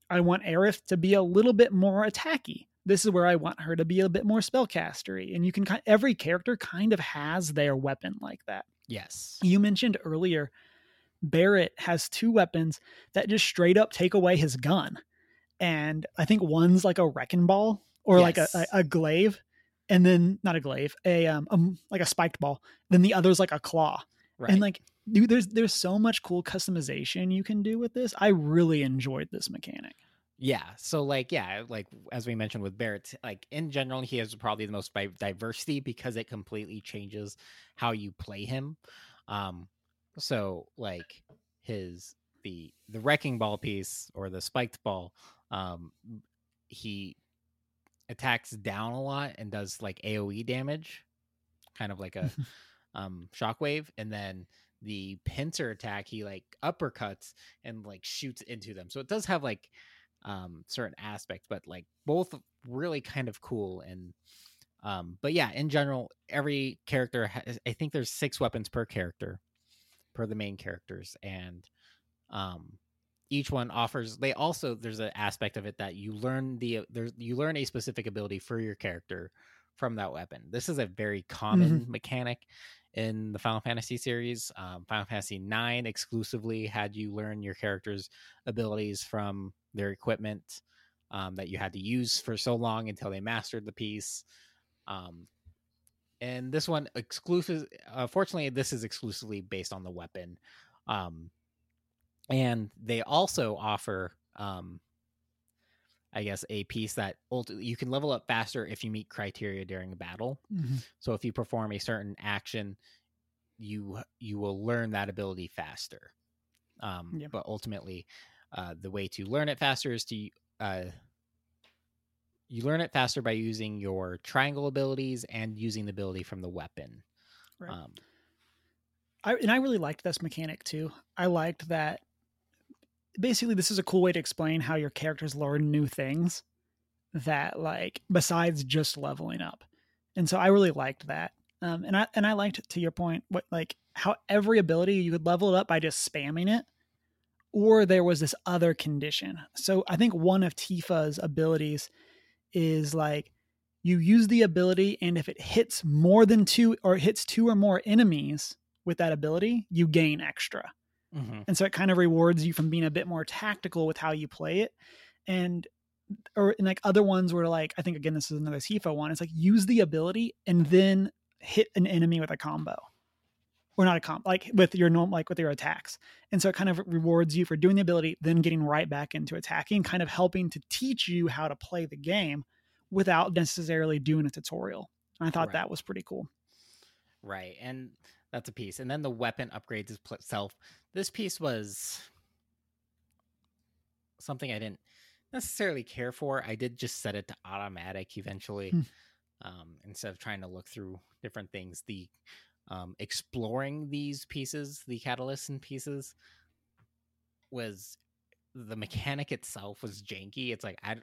I want Aerith to be a little bit more attacky. This is where I want her to be a bit more spellcastery. And you can kind every character kind of has their weapon like that. Yes. You mentioned earlier Barret has two weapons that just straight up take away his gun. And I think one's like a wrecking ball or like a, a, a glaive, and then not a glaive, a um, um like a spiked ball. Then the other's like a claw. Right. And like dude, there's there's so much cool customization you can do with this. I really enjoyed this mechanic. yeah. So like yeah, like as we mentioned with Barret, like in general, he has probably the most diversity because it completely changes how you play him. Um, so like his the the wrecking ball piece or the spiked ball, um, he attacks down a lot and does like AOE damage, kind of like a <laughs> um shockwave, and then the pincer attack he like uppercuts and like shoots into them. So it does have like um certain aspects, but like both really kind of cool and um but yeah, in general, every character has, I think there's six weapons per character per the main characters and um each one offers they also there's an aspect of it that you learn the there's you learn a specific ability for your character from that weapon. This is a very common mechanic in the Final Fantasy series. Um, Final Fantasy 9 exclusively had you learn your character's abilities from their equipment um, that you had to use for so long until they mastered the piece. Um, and this one exclusive. Unfortunately, this is exclusively based on the weapon, um, and they also offer, um, I guess, a piece that ulti- you can level up faster if you meet criteria during a battle. Mm-hmm. So if you perform a certain action, you you will learn that ability faster. Um, Yeah. But ultimately, uh, the way to learn it faster is to uh, you learn it faster by using your triangle abilities and using the ability from the weapon. Right. Um, I, and I really liked this mechanic too. I liked that basically this is a cool way to explain how your characters learn new things that like besides just leveling up. And so I really liked that. Um, and I and I liked to your point what like how every ability you could level it up by just spamming it or there was this other condition. So I think one of Tifa's abilities is like you use the ability and if it hits more than two or it hits two or more enemies with that ability, you gain extra. Mhm. And so it kind of rewards you from being a bit more tactical with how you play it. And or and like other ones were like, I think again this is another Tifa one. It's like use the ability and then hit an enemy with a combo. Or not a comp, like with your normal like with your attacks. And so it kind of rewards you for doing the ability, then getting right back into attacking, kind of helping to teach you how to play the game without necessarily doing a tutorial. And I thought Right. that was pretty cool. Right, and that's a piece. And then the weapon upgrades itself. This piece was something I didn't necessarily care for. I did just set it to automatic eventually, Hmm. um, instead of trying to look through different things. The um, exploring these pieces, the catalysts and pieces, was the mechanic itself was janky. It's like I,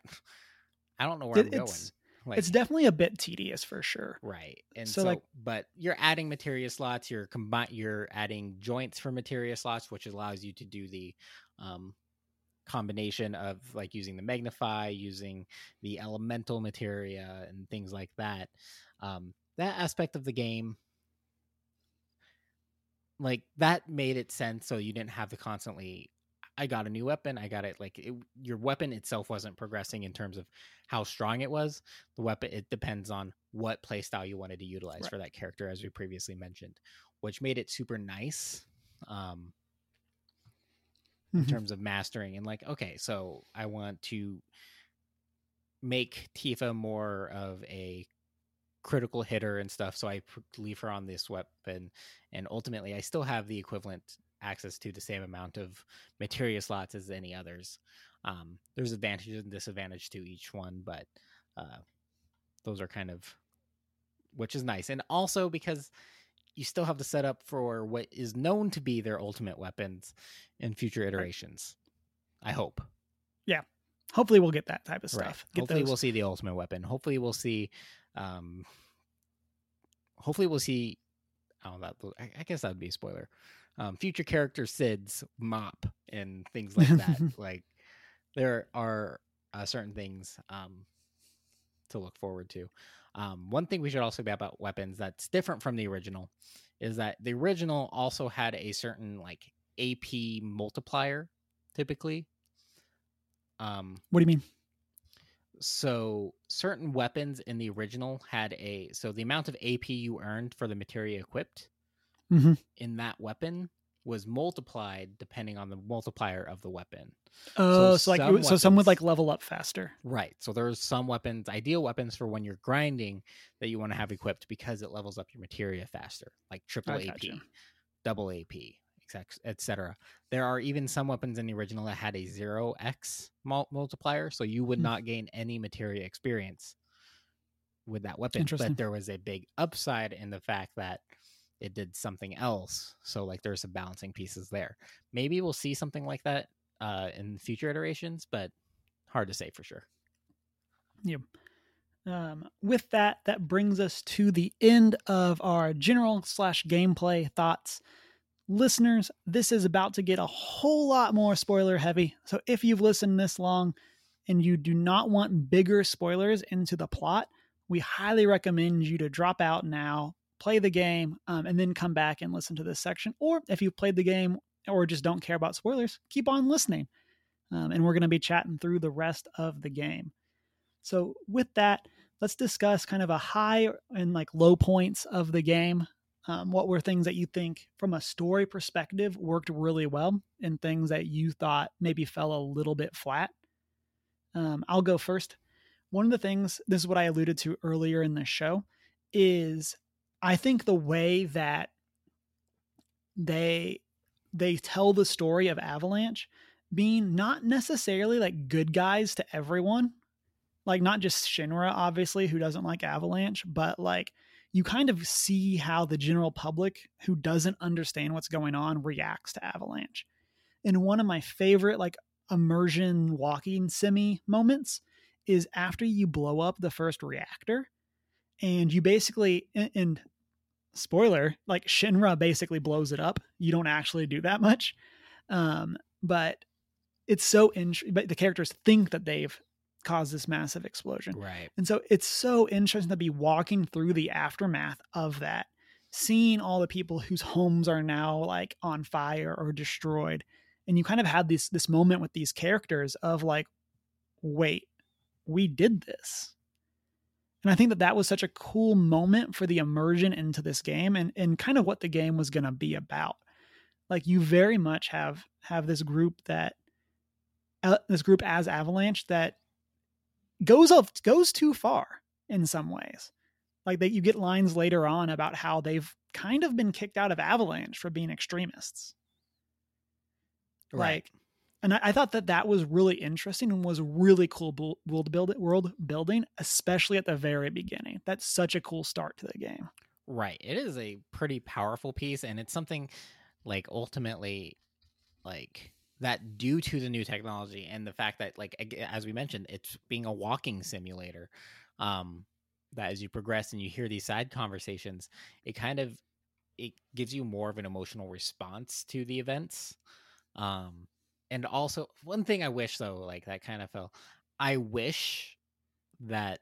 I don't know where It- I'm going. it's- Like, it's definitely a bit tedious for sure. Right. And So, so, like- but you're adding materia slots, you're combine you're adding joints for materia slots, which allows you to do the um combination of like using the magnify, using the elemental materia and things like that. Um that aspect of the game like that made it sense so you didn't have to constantly I got a new weapon. I got it like it, your weapon itself wasn't progressing in terms of how strong it was the weapon it depends on what playstyle you wanted to utilize Right. for that character as we previously mentioned which made it super nice um in Mhm. terms of mastering and like okay so i want to make tifa more of a critical hitter and stuff so i leave her on this weapon and ultimately i still have the equivalent access to the same amount of materia slots as any others. Um, there's advantages and disadvantage to each one but uh, those are kind of which is nice. And also because you still have to set up for what is known to be their ultimate weapons in future iterations i hope. Yeah. Hopefully we'll get that type of stuff. Get hopefully those- we'll see the ultimate weapon. Hopefully we'll see um hopefully we'll see oh that I, I guess that would be a spoiler um future character Cid's mop and things like that. <laughs> Like there are uh, certain things um to look forward to. Um one thing we should also be about weapons that's different from the original is that the original also had a certain like ap multiplier typically. Um What do you mean? so certain weapons in the original had a so the amount of AP you earned for the materia equipped Mhm. in that weapon was multiplied depending on the multiplier of the weapon. Oh, so, like some so some would like level up faster. Right. So there's some weapons, ideal weapons for when you're grinding that you want to have equipped because it levels up your materia faster, like triple I AP, gotcha. double AP, etc. There are even some weapons in the original that had a zero X mul- multiplier, so you would Hmm. not gain any materia experience with that weapon. Interesting. But there was a big upside in the fact that it did something else. So like there's some balancing pieces there. Maybe we'll see something like that uh, in future iterations, but hard to say for sure. Um, with that, that brings us to the end of our general slash gameplay thoughts. Listeners, this is about to get a whole lot more spoiler heavy. So if you've listened this long and you do not want bigger spoilers into the plot, we highly recommend you to drop out now, play the game, um, and then come back and listen to this section. Or if you've played the game or just don't care about spoilers, keep on listening. Um, and we're going to be chatting through the rest of the game. So, with that, let's discuss kind of a high and like low points of the game. Um, what were things that you think, from a story perspective, worked really well, and things that you thought maybe fell a little bit flat? Um, I'll go first. One of the things, this is what I alluded to earlier in the show, is I think the way that they they tell the story of Avalanche being not necessarily like good guys to everyone, like not just Shinra, obviously, who doesn't like Avalanche, but like you kind of see how the general public who doesn't understand what's going on reacts to Avalanche. And one of my favorite like immersion walking semi moments is after you blow up the first reactor and you basically and spoiler like shinra basically blows it up you don't actually do that much um but it's so interesting. but the characters think that they've caused this massive explosion Right. and so it's so interesting to be walking through the aftermath of that, seeing all the people whose homes are now like on fire or destroyed. And you kind of had this this moment with these characters of like, wait, we did this. And I think that that was such a cool moment for the immersion into this game and, and kind of what the game was going to be about. Like you very much have have this group that uh, this group as Avalanche that goes off goes too far in some ways. Like that you get lines later on about how they've kind of been kicked out of Avalanche for being extremists. Right. Like, and I, I thought that that was really interesting and was really cool bu- world build world building, especially at the very beginning. That's such a cool start to the game. Right. It is a pretty powerful piece, and it's something like ultimately, like that due to the new technology and the fact that, like as we mentioned, it's being a walking simulator. Um, that as you progress and you hear these side conversations, it kind of it gives you more of an emotional response to the events. Um, and also one thing I wish though, like that kind of fell. I wish that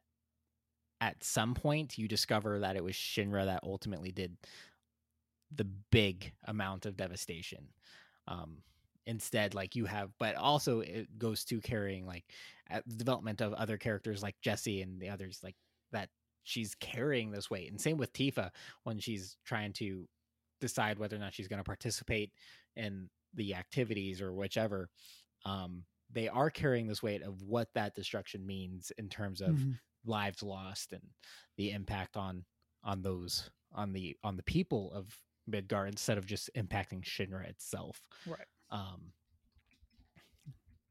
at some point you discover that it was Shinra that ultimately did the big amount of devastation. Um, instead, like you have, but also it goes to carrying like the development of other characters like Jesse and the others, like that she's carrying this weight. And same with Tifa when she's trying to decide whether or not she's going to participate in the activities or whichever. Um, they are carrying this weight of what that destruction means in terms of Mhm. lives lost and the impact on on those on the on the people of Midgard instead of just impacting Shinra itself. Right. Um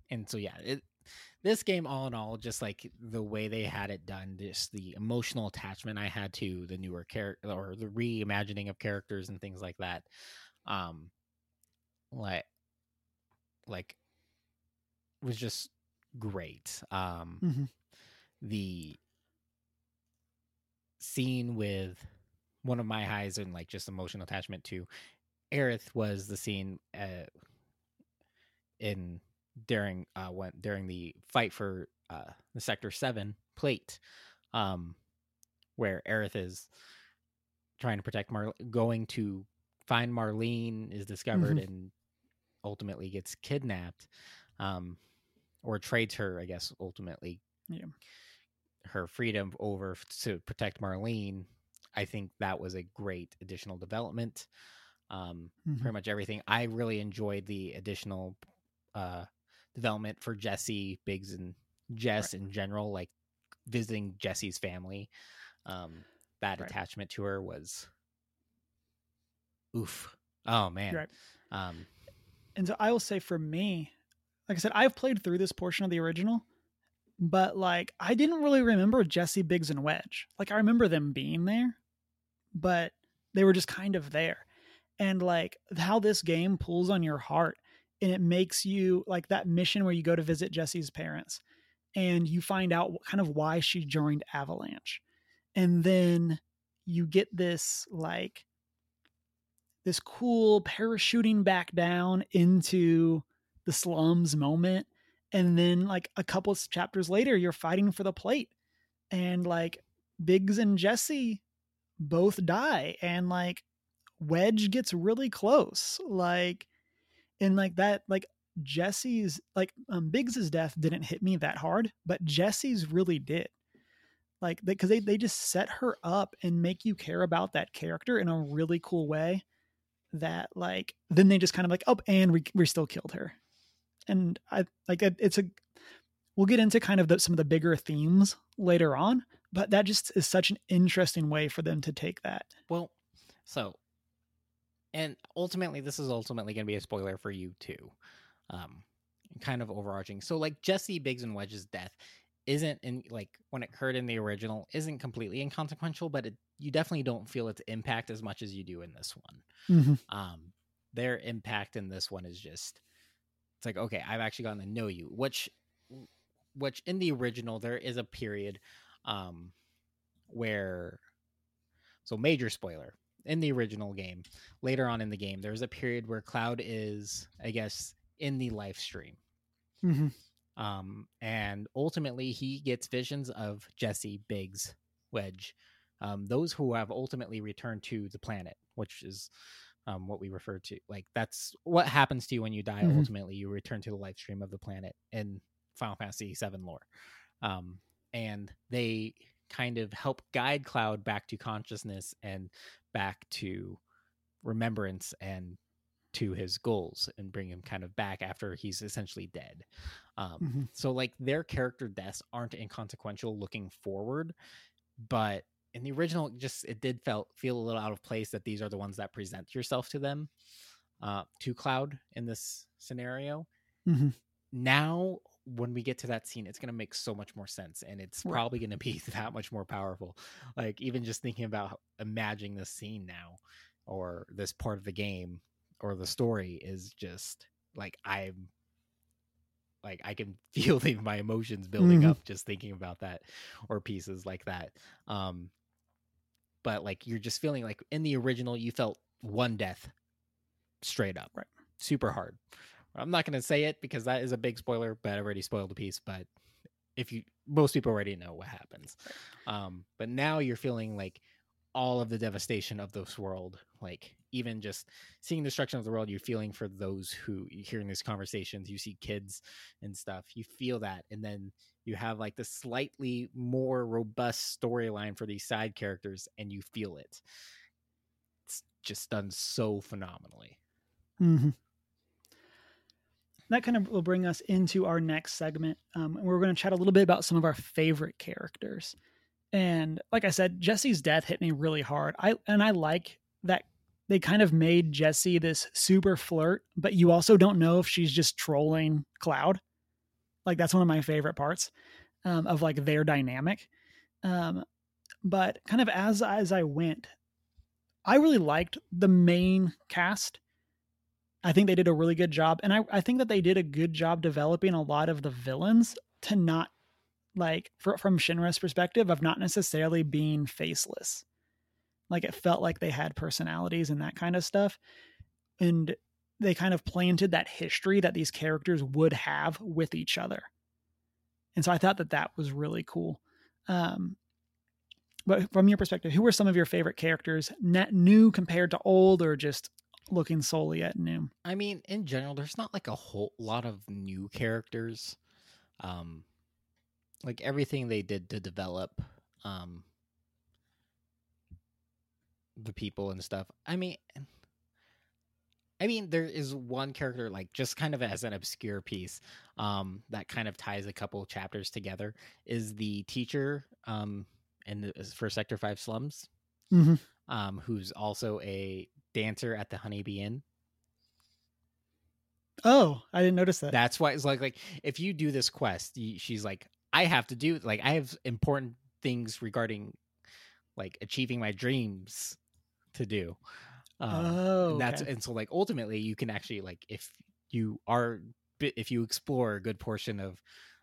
and so yeah, it this game all in all just like the way they had it done, just the emotional attachment I had to the newer character or the reimagining of characters and things like that. Um like like was just great. Um Mhm. the scene with one of my highs and like just emotional attachment to Aerith was the scene uh, in during uh when during the fight for uh the sector 7 plate um where Aerith is trying to protect Mar going to find Marlene is discovered and ultimately gets kidnapped um or trades her I guess ultimately Yeah. her freedom over to protect Marlene I think that was a great additional development um Mhm. pretty much everything. I really enjoyed the additional uh development for Jesse, Biggs, and Jess in general, like visiting Jesse's family. Um that Right. attachment to her was oof. Oh man. Right. Um And so I will say for me, like I said, I've played through this portion of the original, but like I didn't really remember Jesse, Biggs, and Wedge. Like I remember them being there, but they were just kind of there. And like how this game pulls on your heart and it makes you like that mission where you go to visit Jesse's parents and you find out kind of why she joined Avalanche. And then you get this like this cool parachuting back down into the slums moment and then like a couple chapters later you're fighting for the plate and like biggs and jesse both die and like wedge gets really close like and like that like jesse's like um biggs's death didn't hit me that hard but jesse's really did like because they, they just set her up and make you care about that character in a really cool way that like then they just kind of like oh and we, we still killed her. And i like it's a we'll get into kind of the, some of the bigger themes later on but that just is such an interesting way for them to take that. Well so and ultimately this is ultimately going to be a spoiler for you too um kind of overarching. So like jesse biggs and wedge's death isn't in like when it occurred in the original isn't completely inconsequential but it, you definitely don't feel its impact as much as you do in this one mm-hmm. um their impact in this one is just it's like okay i've actually gotten to know you which which in the original there is a period um where so major spoiler in the original game later on in the game there's a period where cloud is i guess in the Lifestream mm-hmm. um and ultimately he gets visions of jesse biggs wedge um those who have ultimately returned to the planet which is um what we refer to like that's what happens to you when you die Mhm. ultimately you return to the life stream of the planet in final fantasy VII lore um and they kind of help guide cloud back to consciousness and back to remembrance and to his goals and bring him kind of back after he's essentially dead um Mhm. so like their character deaths aren't inconsequential looking forward but in the original just it did felt feel a little out of place that these are the ones that present yourself to them uh to cloud in this scenario Mhm. now when we get to that scene it's going to make so much more sense and it's Right. probably going to be <laughs> that much more powerful like even just thinking about imagining this scene now or this part of the game or the story is just like i'm like i can <laughs> feel the, my emotions building Mhm. up just thinking about that or pieces like that um but like you're just feeling like in the original you felt one death straight up. Right. super hard. I'm not going to say it because that is a big spoiler but i already spoiled a piece but if you most people already know what happens. Um but now you're feeling like all of the devastation of this world like even just seeing the destruction of the world you're feeling for those who hearing these conversations you see kids and stuff you feel that and then you have like the slightly more robust storyline for these side characters and you feel it it's just done so phenomenally hmm That kind of will bring us into our next segment. Um, and we're going to chat a little bit about some of our favorite characters. And like I said, Jesse's death hit me really hard. I and I like that they kind of made Jesse this super flirt, but you also don't know if she's just trolling Cloud. Like that's one of my favorite parts um, of like their dynamic. Um, but kind of as as I went, I really liked the main cast. I think they did a really good job. And I, I think that they did a good job developing a lot of the villains to not like for, from Shinra's perspective of not necessarily being faceless. Like it felt like they had personalities and that kind of stuff. And they kind of planted that history that these characters would have with each other. And so I thought that that was really cool. Um, but from your perspective, who were some of your favorite characters, net new compared to old, or just looking solely at new? I mean, in general, there's not like a whole lot of new characters. Um, like everything they did to develop, um, the people and stuff. I mean, I mean, there is one character like just kind of as an obscure piece, um, that kind of ties a couple chapters together. Is the teacher, um, in the for Sector Five slums, Mhm. um, who's also a dancer at the Honeybee Inn. Oh, I didn't notice that. That's why it's like like if you do this quest, you, she's like, I have to do like I have important things regarding like achieving my dreams to do. Um, oh, and that's okay. and so like ultimately you can actually like if you are if you explore a good portion of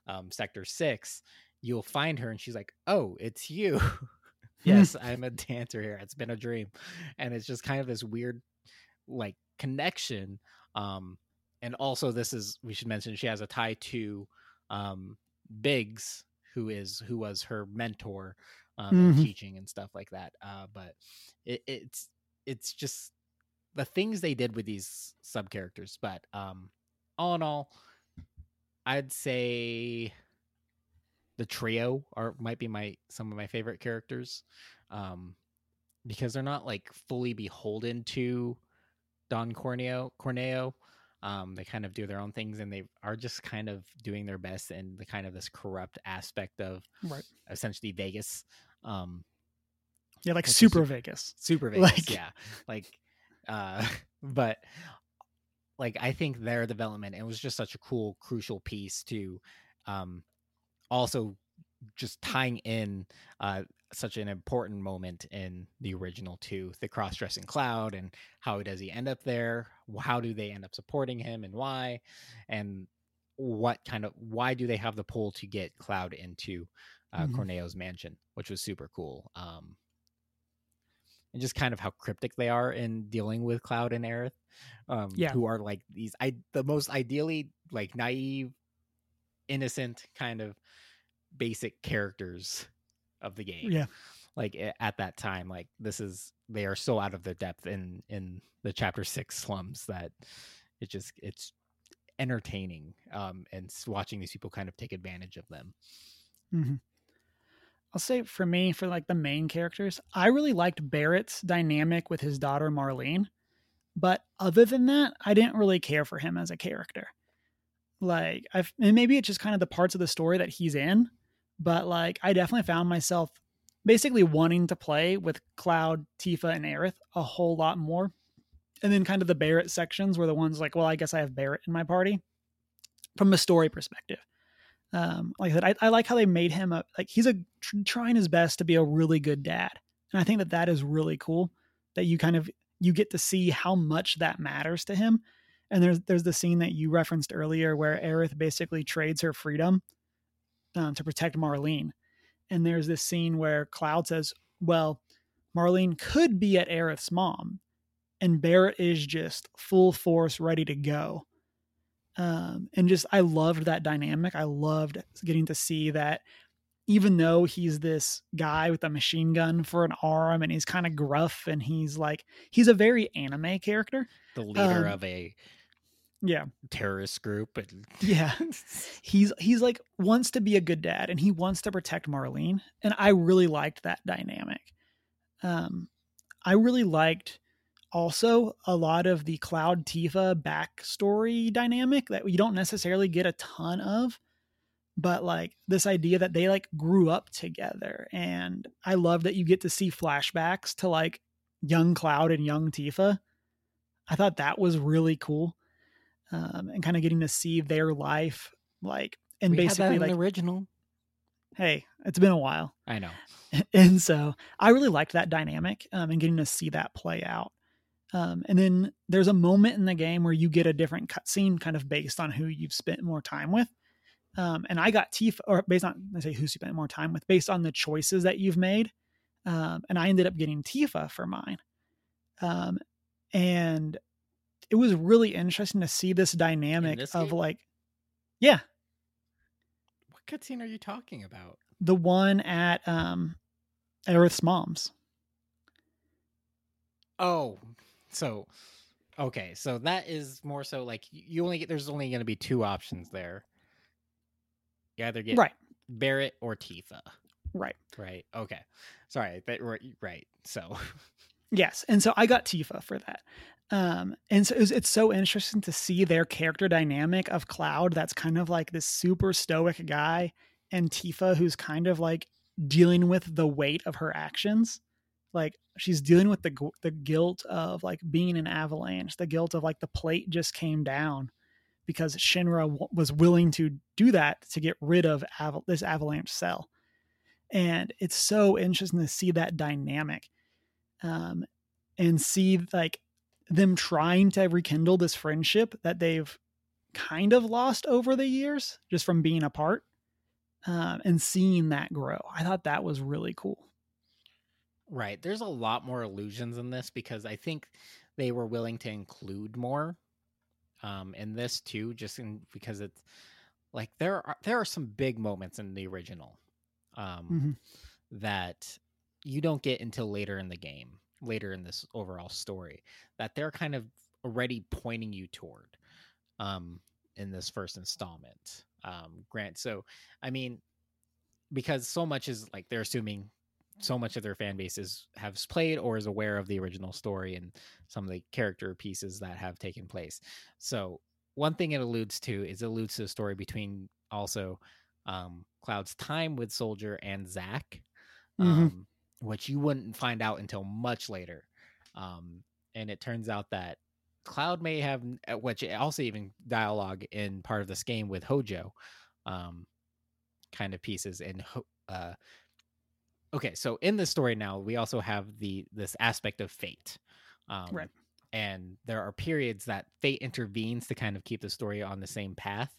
um, sector six, you'll find her and she's like, oh, it's you. <laughs> yes, I'm a dancer here. It's been a dream, and it's just kind of this weird like connection. Um, and also this is we should mention she has a tie to um Biggs, who is who was her mentor um in Mhm. teaching and stuff like that. Uh but it, it's it's just the things they did with these sub characters. But um all in all, I'd say the trio are might be my some of my favorite characters um because they're not like fully beholden to Don Corneo Corneo um they kind of do their own things and they are just kind of doing their best in the kind of this corrupt aspect of Right. essentially Vegas um Yeah, like Super Vegas. super <laughs> Vegas Like- yeah like uh <laughs> but like I think their development it was just such a cool crucial piece to um also just tying in uh such an important moment in the original two the cross-dressing cloud and how does he end up there how do they end up supporting him and why and what kind of why do they have the pull to get cloud into uh, Mhm. corneo's mansion which was super cool um and just kind of how cryptic they are in dealing with cloud and aerith um Yeah. who are like these i the most ideally like naive innocent kind of basic characters of the game Yeah. like at that time like this is they are so out of their depth in in the chapter six slums that it just it's entertaining um and watching these people kind of take advantage of them hmm I'll say for me, for like the main characters, I really liked Barret's dynamic with his daughter Marlene. But other than that, I didn't really care for him as a character. Like, I've, and maybe it's just kind of the parts of the story that he's in, but like, I definitely found myself basically wanting to play with Cloud, Tifa, and Aerith a whole lot more. And then kind of the Barret sections were the ones like, well, I guess I have Barret in my party from a story perspective um, like I said, I, I like how they made him a like he's a tr- trying his best to be a really good dad, and I think that that is really cool that you kind of you get to see how much that matters to him. And there's there's the scene that you referenced earlier where Aerith basically trades her freedom um, to protect Marlene, and there's this scene where Cloud says, "Well, Marlene could be at Aerith's mom," and Barret is just full force, ready to go um, and just I loved that dynamic. I loved getting to see that even though he's this guy with a machine gun for an arm and he's kind of gruff and he's like he's a very anime character. the leader Um, of a Yeah, terrorist group and yeah. <laughs> He's he's like wants to be a good dad and he wants to protect Marlene and I really liked that dynamic. Um I really liked also a lot of the Cloud Tifa backstory dynamic that you don't necessarily get a ton of, but like this idea that they like grew up together. And I love that you get to see flashbacks to like young Cloud and young Tifa. I thought that was really cool. Um, and kind of getting to see their life, like, and We basically, like, original hey, it's been a while i know <laughs> and so I really liked that dynamic um, and getting to see that play out. Um, and then there's a moment in the game where you get a different cutscene, kind of based on who you've spent more time with. Um, and I got Tifa, or based on I say who you spent more time with, based on the choices that you've made. Um, and I ended up getting Tifa for mine. Um, and it was really interesting to see this dynamic this of game? like, yeah, what cutscene are you talking about the one at um, Aerith's mom's. Oh, so okay, so that is more so like you only get there's only going to be two options there. You either get Right, Barret or Tifa, right. right? Okay, sorry, that right. So <laughs> Yes, and so I got Tifa for that. Um, and so it's, it's so interesting to see their character dynamic of Cloud. That's kind of like this super stoic guy, and Tifa, who's kind of like dealing with the weight of her actions. Like she's dealing with the the guilt of like being an avalanche, the guilt of like the plate just came down because Shinra w- was willing to do that to get rid of aval- this avalanche cell. And it's so interesting to see that dynamic um, and see like them trying to rekindle this friendship that they've kind of lost over the years just from being apart um, and seeing that grow. I thought that was really cool. Right, there's a lot more illusions in this because I think they were willing to include more um in this too just in because it's like there are there are some big moments in the original um Mhm. that you don't get until later in the game, later in this overall story, that they're kind of already pointing you toward um, in this first installment. Um, Grant, so I mean, because so much is like they're assuming so much of their fan base is has played or is aware of the original story and some of the character pieces that have taken place. So one thing it alludes to is it alludes to the story between also um, Cloud's time with Soldier and Zack, Mhm. um, which you wouldn't find out until much later. Um, and it turns out that Cloud may have, uh, which also even dialogue in part of this game with Hojo, um, kind of pieces. And uh, okay, so in this story now, we also have the this aspect of fate, um, Right. And there are periods that fate intervenes to kind of keep the story on the same path,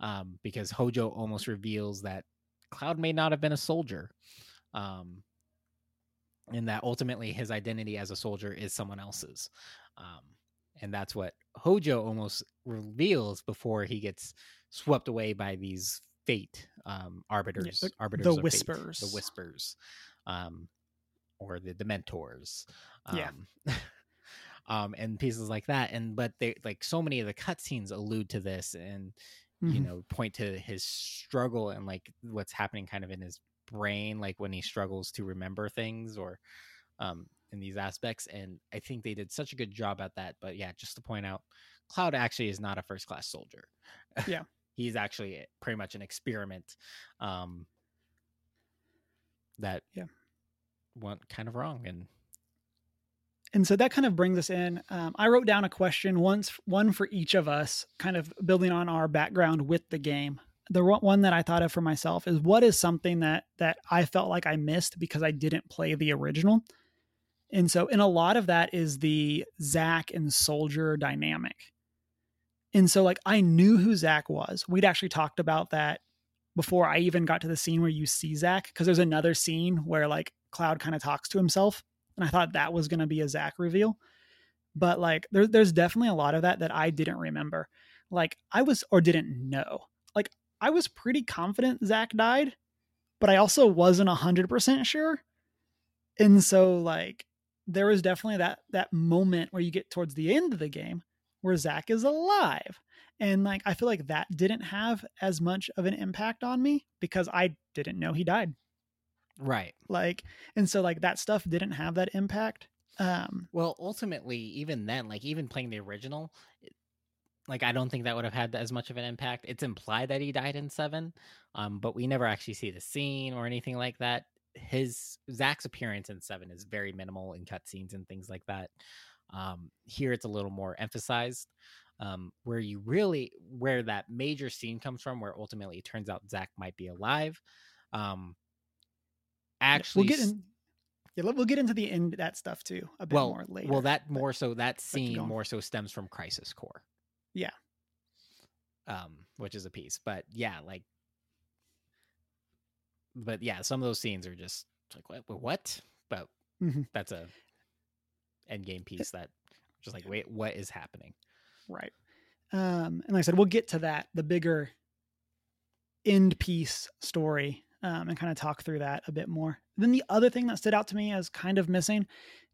um, because Hojo almost reveals that Cloud may not have been a soldier. Um, and that ultimately his identity as a soldier is someone else's. Um, and that's what Hojo almost reveals before he gets swept away by these fate um, arbiters, the- arbiters, the of fate, Whispers. the whispers, um, or the Dementors. Yeah. Um, <laughs> um, and pieces like that. And but they like so many of the cutscenes allude to this and you Mhm. know point to his struggle and like what's happening kind of in his brain like when he struggles to remember things or um in these aspects and i think they did such a good job at that but yeah just to point out cloud actually is not a first class soldier Yeah. He's actually pretty much an experiment um that Yeah. went kind of wrong and And so that kind of brings us in. Um, I wrote down a question once, one for each of us, kind of building on our background with the game. The one- one that I thought of for myself is what is something that that I felt like I missed because I didn't play the original. And so, in a lot of that is the zack and Soldier dynamic. And so, like, I knew who Zack was. We'd actually talked about that before I even got to the scene where you see Zack, because there's another scene where like Cloud kind of talks to himself and I thought that was going to be a Zack reveal. But like, there, there's definitely a lot of that that I didn't remember. Like, I was or didn't know. Like, I was pretty confident Zack died, but I also wasn't hundred percent sure. And so, like, there was definitely that that moment where you get towards the end of the game where Zack is alive, and like, I feel like that didn't have as much of an impact on me because I didn't know he died right like and so like that stuff didn't have that impact um Well, ultimately, even then, like even playing the original, it- like I don't think that would have had as much of an impact. It's implied that he died in seven, um, but we never actually see the scene or anything like that. His Zack's appearance in seven is very minimal in cutscenes and things like that. Um, here, it's a little more emphasized. Um, where you really where that major scene comes from, where ultimately it turns out Zack might be alive. Um, actually, we'll get in yeah we'll get into the end that stuff too a bit well, more later Well, that more so that scene more so stems from Crisis Core. Yeah. Um, which is a piece, but yeah, like, but yeah, some of those scenes are just like what, what-? But Mhm. that's a end game piece that just like wait, what is happening? right. Um and like i said we'll get to that the bigger end piece story um and kind of talk through that a bit more. Then the other thing that stood out to me as kind of missing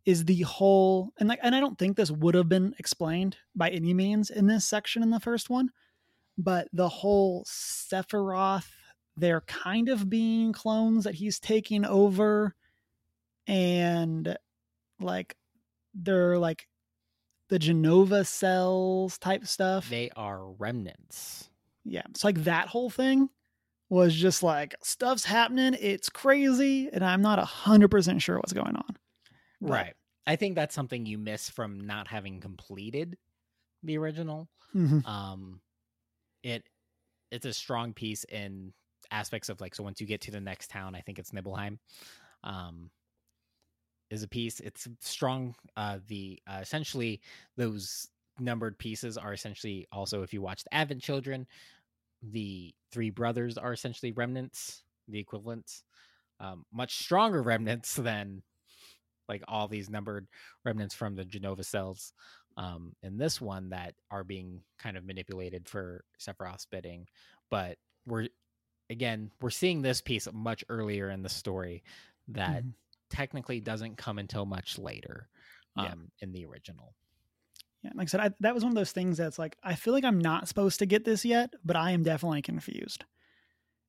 is the whole and like and i don't think this would have been explained by any means in this section in the first one but the whole sephiroth they're kind of being clones that he's taking over and like they're like the genova cells type stuff They are remnants. yeah it's like that whole thing was just like stuff's happening it's crazy and i'm not a hundred percent sure what's going on But- Right. I think that's something you miss from not having completed the original. Mhm. um it it's a strong piece in aspects of like so once you get to the next town i think it's nibelheim um is a piece it's strong uh the uh, essentially those numbered pieces are essentially also if you watched advent children the three brothers are essentially remnants the equivalents um much stronger remnants <laughs> than like all these numbered remnants from the genova cells um, in this one that are being kind of manipulated for Sephiroth's bidding. But we're again we're seeing this piece much earlier in the story that Mhm. Technically doesn't come until much later um, Yeah. in the original. yeah like i said I, that was one of those things that's like i feel like i'm not supposed to get this yet but i am definitely confused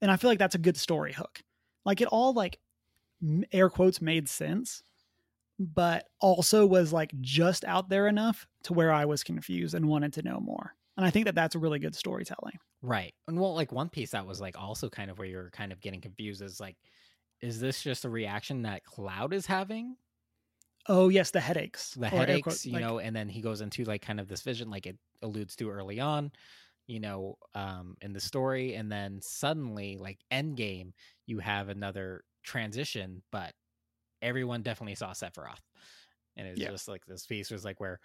and i feel like that's a good story hook Like it all like air quotes made sense, but also was like just out there enough to where I was confused and wanted to know more. And I think that that's a really good storytelling. Right. And well, like one piece that was like also kind of where you're kind of getting confused is like, is this just a reaction that Cloud is having? Oh yes, the headaches. The headaches, quote- you like- know, and then he goes into like kind of this vision, like it alludes to early on, you know, um, in the story, and then suddenly, like Endgame, you have another transition, but everyone definitely saw Sephiroth, and it's Yeah. just like this piece was like where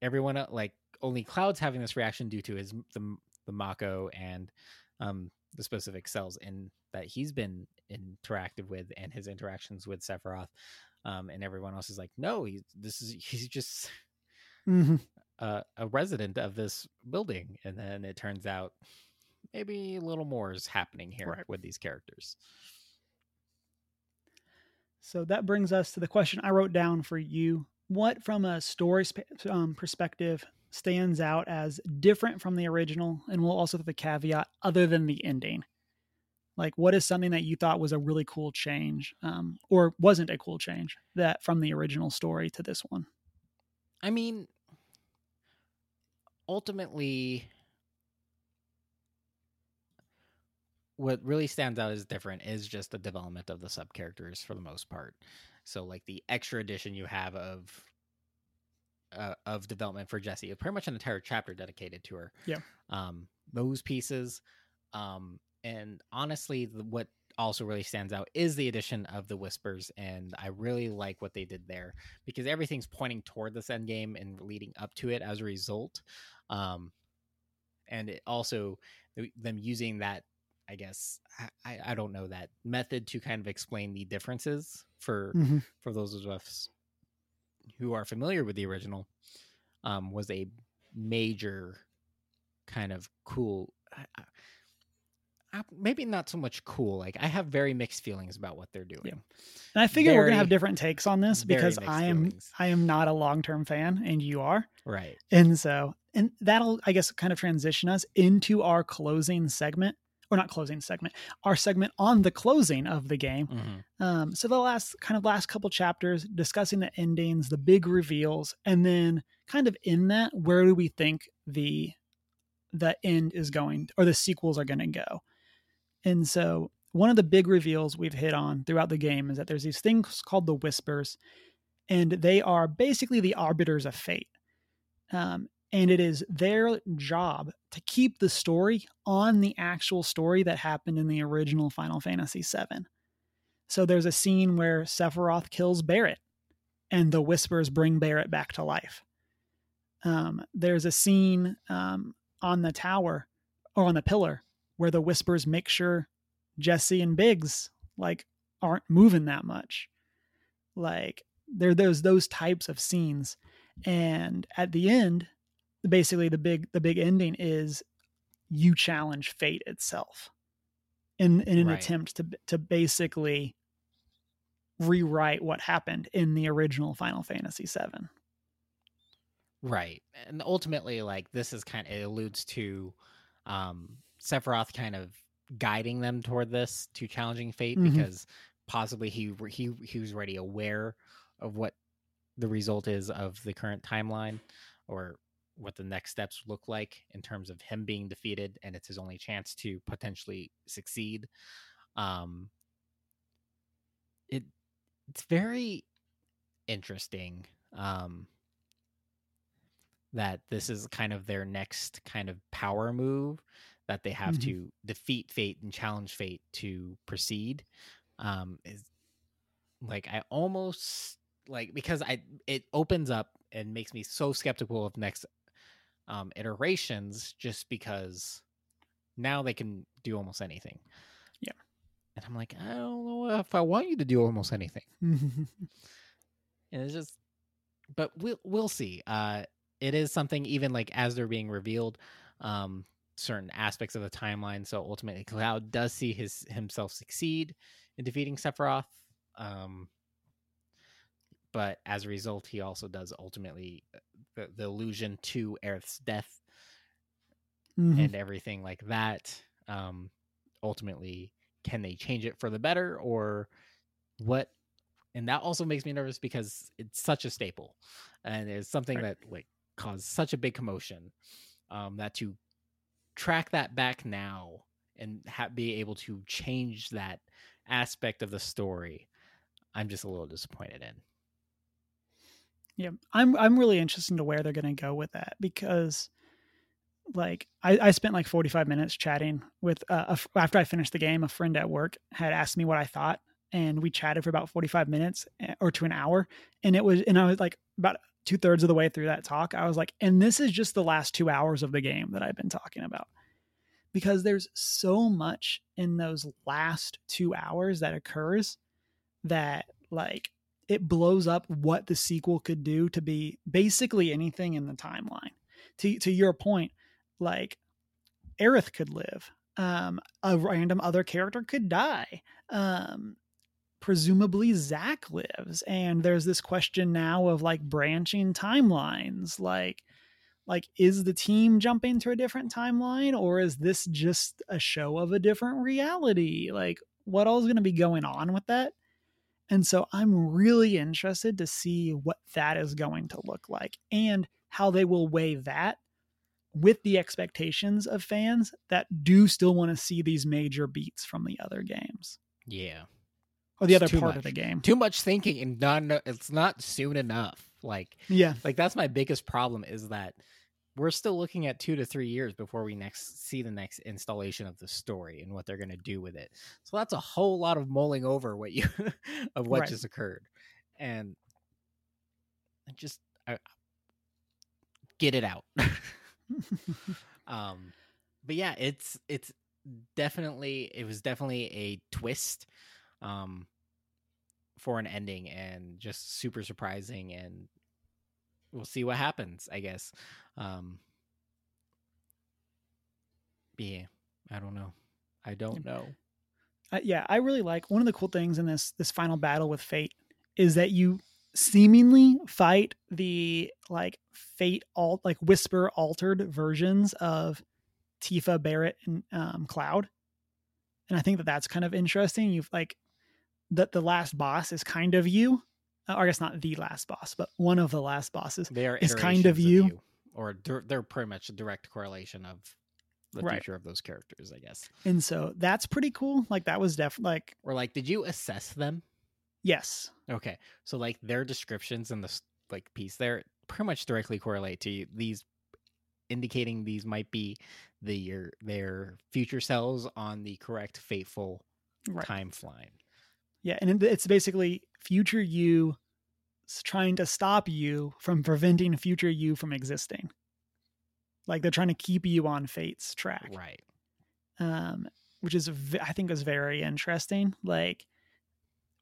everyone uh, like only Cloud's having this reaction due to his the the Mako and um the specific cells in that he's been interactive with and his interactions with Sephiroth. Um, and everyone else is like, no, he's this is <laughs> he's just Mhm. uh, a resident of this building, and then it turns out maybe a little more is happening here Right. with these characters. So that brings us to the question I wrote down for you. What, from a story sp- um, perspective, stands out as different from the original? And we'll also have the caveat other than the ending. Like, what is something that you thought was a really cool change, um, or wasn't a cool change that from the original story to this one? I mean, ultimately, what really stands out as different is just the development of the sub characters for the most part. So, like the extra addition you have of uh, of development for Jesse, pretty much an entire chapter dedicated to her. Yeah. Um, those pieces, um, and honestly, the, what also really stands out is the addition of the whispers, and I really like what they did there because everything's pointing toward this end game and leading up to it as a result. Um, and it also them using that, I guess I, I don't know that method to kind of explain the differences for Mhm. for those of us who are familiar with the original um, was a major kind of cool. I- I- I- Maybe not so much cool. Like I have very mixed feelings about what they're doing. Yeah. And I figure we're gonna have different takes on this because I am feelings. I am not a long term fan, and you are. Right. And so, and that'll, I guess, kind of transition us into our closing segment, or not closing segment, our segment on the closing of the game. Mhm. Um, so the last kind of last couple chapters discussing the endings, the big reveals, and then kind of in that, where do we think the the end is going, or the sequels are going to go? And so one of the big reveals we've hit on throughout the game is that there's these things called the whispers, and they are basically the arbiters of fate. Um, and it is their job to keep the story on the actual story that happened in the original Final Fantasy VII. So there's a scene where Sephiroth kills Barret, and the whispers bring Barret back to life. Um, there's a scene um, on the tower or on the pillar where the whispers make sure Jesse and Biggs like aren't moving that much. Like there there's those types of scenes. And at the end, basically the big the big ending is you challenge fate itself in in an Right. attempt to to basically rewrite what happened in the original Final Fantasy 7. Right. And ultimately, like this is kind of it alludes to um Sephiroth kind of guiding them toward this to challenging fate Mhm. because possibly he he he was already aware of what the result is of the current timeline or what the next steps look like in terms of him being defeated and it's his only chance to potentially succeed um it it's very interesting um that this is kind of their next kind of power move that they have Mhm. to defeat fate and challenge fate to proceed um is like i almost like because i it opens up and makes me so skeptical of next um iterations just because now they can do almost anything Yeah. and i'm like i don't know if i want you to do almost anything <laughs> and it's just but we'll we'll see uh it is something even like as they're being revealed um certain aspects of the timeline so ultimately cloud does see his himself succeed in defeating sephiroth um but as a result he also does ultimately uh, the, the allusion to Aerith's death Mhm. and everything like that um ultimately can they change it for the better or what and that also makes me nervous because it's such a staple and it's something right. that like caused such a big commotion um, that to track that back now and ha- be able to change that aspect of the story i'm just a little disappointed in. Yeah i'm i'm really interested to where they're going to go with that because like I, I spent like 45 minutes chatting with uh, a, after i finished the game a friend at work had asked me what i thought and we chatted for about 45 minutes eh, or to an hour and it was and i was like about two thirds of the way through that talk i was like and this is just the last two hours of the game that i've been talking about. Because there's so much in those last two hours that occurs that like it blows up what the sequel could do to be basically anything in the timeline. To to your point like Aerith could live um, a random other character could die um, presumably Zack lives. And there's this question now of like branching timelines. Like, like is the team jumping to a different timeline or is this just a show of a different reality? Like, what all is going to be going on with that? And so I'm really interested to see what that is going to look like and how they will weigh that with the expectations of fans that do still want to see these major beats from the other games. Yeah or the other part much. of the game. Too much thinking and not it's not soon enough. Like yeah, like that's my biggest problem is that we're still looking at two to three years before we next see the next installation of the story and what they're going to do with it. So that's a whole lot of mulling over what you <laughs> of what right. just occurred, and just I, get it out. <laughs> um, but yeah, it's it's definitely it was definitely a twist. Um, for an ending and just super surprising and we'll see what happens i guess. Um yeah i don't know. I don't know. Uh, yeah i really like one of the cool things in this this final battle with fate is that you seemingly fight the like fate alt like whisper altered versions of tifa barret and um, cloud. And i think that that's kind of interesting. You've like that the last boss is kind of you. Uh, or I guess not the last boss, but one of the last bosses they are is kind of you. you. Or they're pretty much a direct correlation of the right. future of those characters, I guess. And so that's pretty cool. Like that was definitely like or like did you assess them? Yes. Okay. So like their descriptions in the like piece there pretty much directly correlate to these indicating these might be the your their future selves on the correct fateful right. time flying. Yeah, and it's basically future you trying to stop you from preventing future you from existing. Like they're trying to keep you on fate's track. Right. Um which is I think is very interesting. Like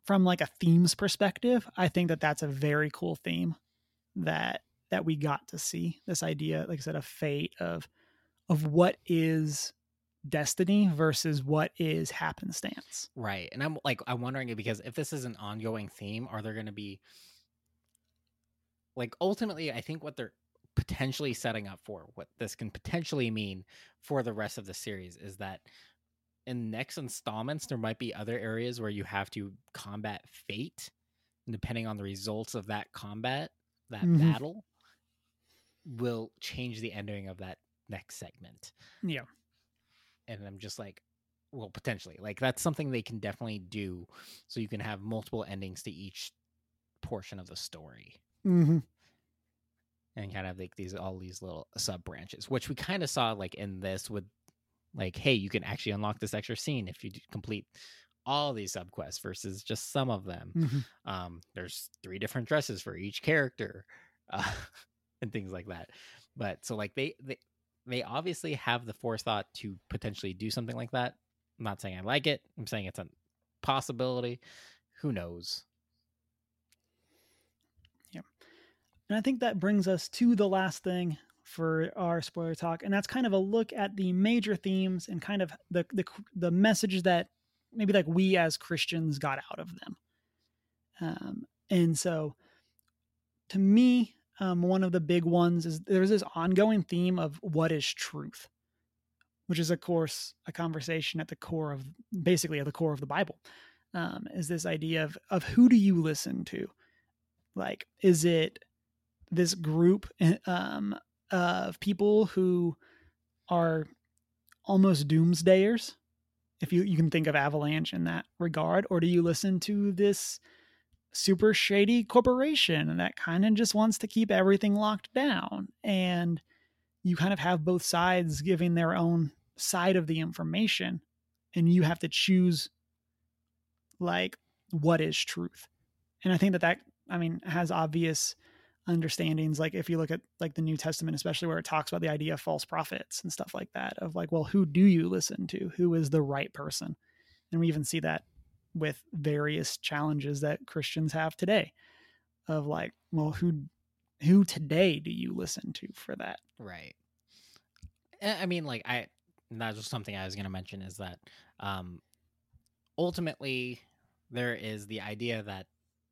from like a themes perspective, I think that that's a very cool theme that that we got to see. This idea like I said of fate of of what is destiny versus what is happenstance. Right. And I'm like I'm wondering because if this is an ongoing theme, are there going to be like ultimately I think what they're potentially setting up for what this can potentially mean for the rest of the series is that in next installments there might be other areas where you have to combat fate and depending on the results of that combat that mm-hmm. battle will change the ending of that next segment yeah and I'm just like, well, potentially, like that's something they can definitely do, so you can have multiple endings to each portion of the story, mm-hmm. and kind of like these all these little sub branches, which we kind of saw like in this with, like, hey, you can actually unlock this extra scene if you complete all these sub quests versus just some of them. Mm-hmm. Um, there's three different dresses for each character, uh, <laughs> and things like that. But so like they, they they obviously have the forethought to potentially do something like that. I'm not saying I like it. I'm saying it's a possibility. Who knows? Yeah. And I think that brings us to the last thing for our spoiler talk, and that's kind of a look at the major themes and kind of the the the messages that maybe like we as Christians got out of them. Um, and so, to me, um, one of the big ones is there's this ongoing theme of what is truth. which is of course a conversation at the core of basically at the core of the Bible. Um, is this idea of of who do you listen to? Like, is it this group eh, um, of people who are almost doomsdayers? If you you can think of Avalanche in that regard, or do you listen to this super shady corporation that kind of just wants to keep everything locked down and you kind of have both sides giving their own side of the information and you have to choose like what is truth. And i think that that i mean has obvious understandings like if you look at like the new testament especially where it talks about the idea of false prophets and stuff like that of like well who do you listen to? Who is the right person? And we even see that with various challenges that Christians have today of like, well, who who today do you listen to for that? Right. I mean, like I that's just something I was going to mention is that um ultimately there is the idea that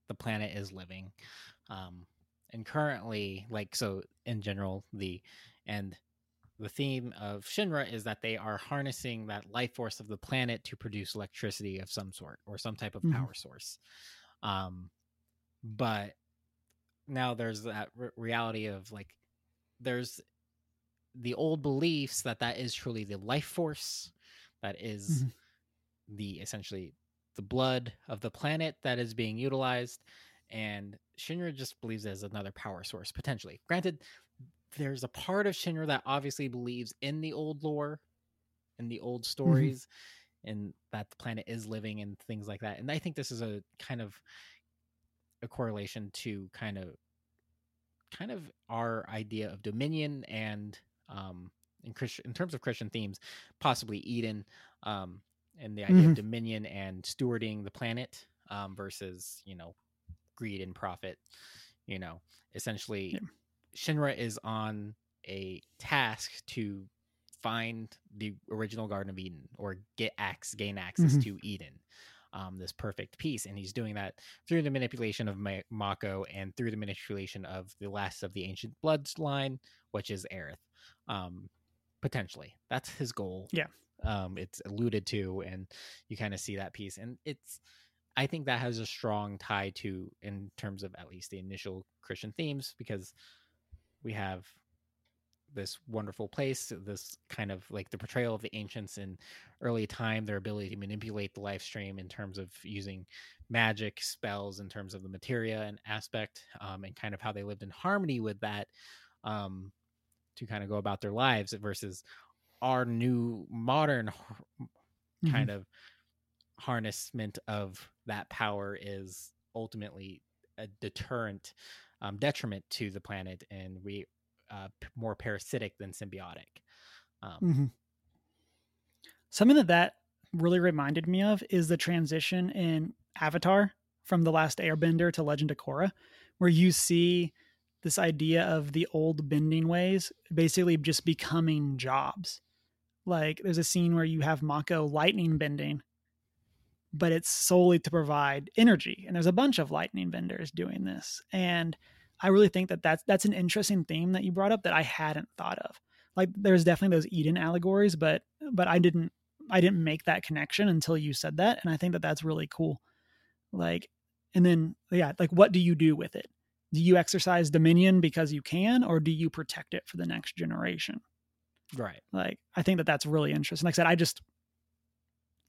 the planet is living um and currently like so in general the and the theme of Shinra is that they are harnessing that life force of the planet to produce electricity of some sort or some type of mm-hmm. power source. Um, but now there's that re- reality of like, there's the old beliefs that that is truly the life force, that is mm-hmm. the essentially the blood of the planet that is being utilized, and Shinra just believes as another power source potentially. Granted, there's a part of Shinra that obviously believes in the old lore and the old mm-hmm. stories mm-hmm. and that the planet is living and things like that. And I think this is a kind of a correlation to kind of kind of our idea of dominion and um in Christian in terms of Christian themes, possibly Eden, um, and the idea mm-hmm. of dominion and stewarding the planet um versus, you know, greed and profit. You know, essentially yeah Shinra is on a task to find the original Garden of Eden or get access, gain access mm-hmm. to Eden, um, this perfect piece, and he's doing that through the manipulation of Ma- Mako and through the manipulation of the last of the ancient bloodline, which is Aerith. Um, potentially, that's his goal. Yeah, um, it's alluded to, and you kind of see that piece, and it's. I think that has a strong tie to, in terms of at least the initial Christian themes, because we have this wonderful place this kind of like the portrayal of the ancients in early time their ability to manipulate the life stream in terms of using magic spells in terms of the materia and aspect um, and kind of how they lived in harmony with that um, to kind of go about their lives versus our new modern mm-hmm. kind of harnessment of that power is ultimately a deterrent um, detriment to the planet and we uh, p- more parasitic than symbiotic. Um, mm-hmm. Something that that really reminded me of is the transition in Avatar from the last Airbender to Legend of Korra, where you see this idea of the old bending ways basically just becoming jobs. Like there's a scene where you have Mako lightning bending, but it's solely to provide energy. And there's a bunch of lightning benders doing this. And I really think that that's, that's an interesting theme that you brought up that I hadn't thought of. Like there's definitely those Eden allegories, but, but I didn't, I didn't make that connection until you said that. And I think that that's really cool. Like, and then, yeah, like what do you do with it? Do you exercise dominion because you can, or do you protect it for the next generation? Right. Like, I think that that's really interesting. Like I said, I just,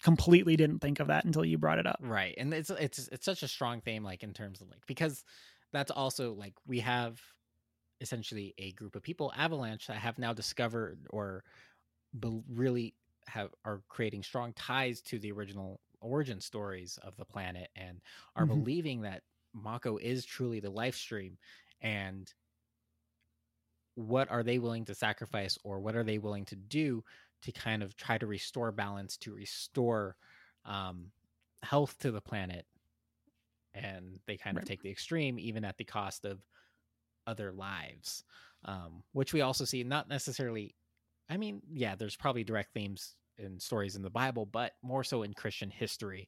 completely didn't think of that until you brought it up. Right. And it's it's it's such a strong theme like in terms of like because that's also like we have essentially a group of people avalanche that have now discovered or be- really have are creating strong ties to the original origin stories of the planet and are mm-hmm. believing that Mako is truly the life stream and what are they willing to sacrifice or what are they willing to do to kind of try to restore balance, to restore um, health to the planet. And they kind of take the extreme, even at the cost of other lives, um, which we also see not necessarily. I mean, yeah, there's probably direct themes and stories in the Bible, but more so in Christian history,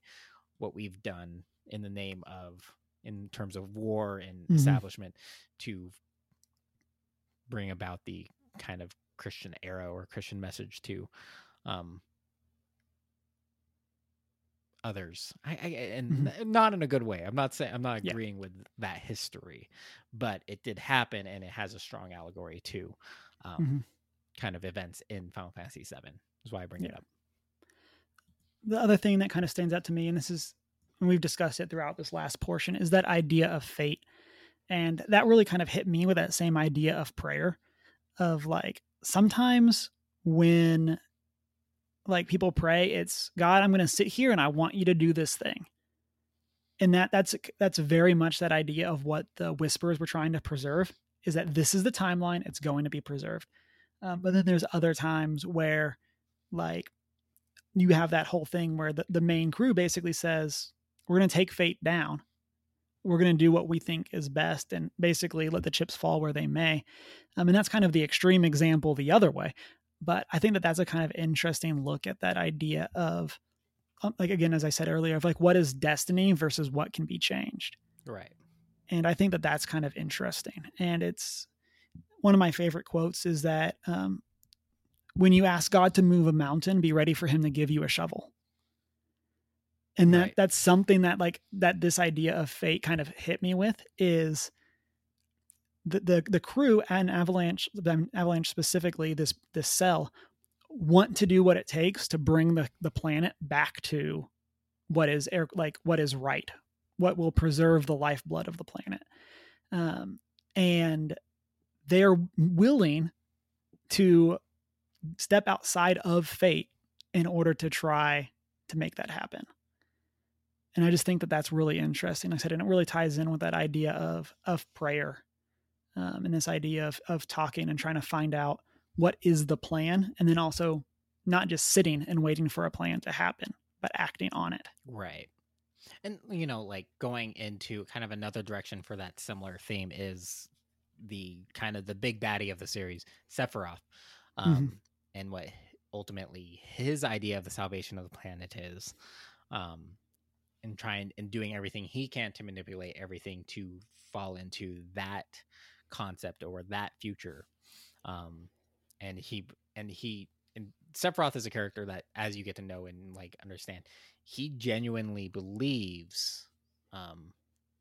what we've done in the name of, in terms of war and mm-hmm. establishment, to bring about the kind of Christian era or Christian message to um others I, I and Mhm. not in a good way i'm not saying i'm not Yeah. agreeing with that history but it did happen and it has a strong allegory to um Mhm. kind of events in final fantasy 7 is why i bring it up the other thing that kind of stands out to me, and this is, and we've discussed it throughout this last portion, is that idea of fate. And that really kind of hit me with that same idea of prayer of like sometimes when like people pray, it's God, I'm going to sit here and I want you to do this thing. And that that's that's very much that idea of what the whispers were trying to preserve is that this is the timeline, it's going to be preserved. Um, but then there's other times where like you have that whole thing where the, the main crew basically says we're going to take fate down we're going to do what we think is best and basically let the chips fall where they may. Um, and that's kind of the extreme example the other way but i think that that's a kind of interesting look at that idea of um, like again as i said earlier of like what is destiny versus what can be changed. Right. And i think that that's kind of interesting. And it's one of my favorite quotes is that um, when you ask god to move a mountain be ready for him to give you a shovel and that Right. that's something that like that this idea of fate kind of hit me with is the the, the crew and avalanche avalanche specifically this this cell want to do what it takes to bring the the planet back to what is air like what is right what will preserve the lifeblood of the planet um and they're willing to step outside of fate in order to try to make that happen and i just think that that's really interesting like i said and it really ties in with that idea of of prayer um, and this idea of of talking and trying to find out what is the plan and then also not just sitting and waiting for a plan to happen but acting on it Right. And you know, like going into kind of another direction for that similar theme is the kind of the big baddie of the series, Sephiroth. Um and what ultimately his idea of the salvation of the planet is. Um and trying and doing everything he can to manipulate everything to fall into that concept or that future. Um and he and he and Sephiroth is a character that as you get to know and like understand he genuinely believes um,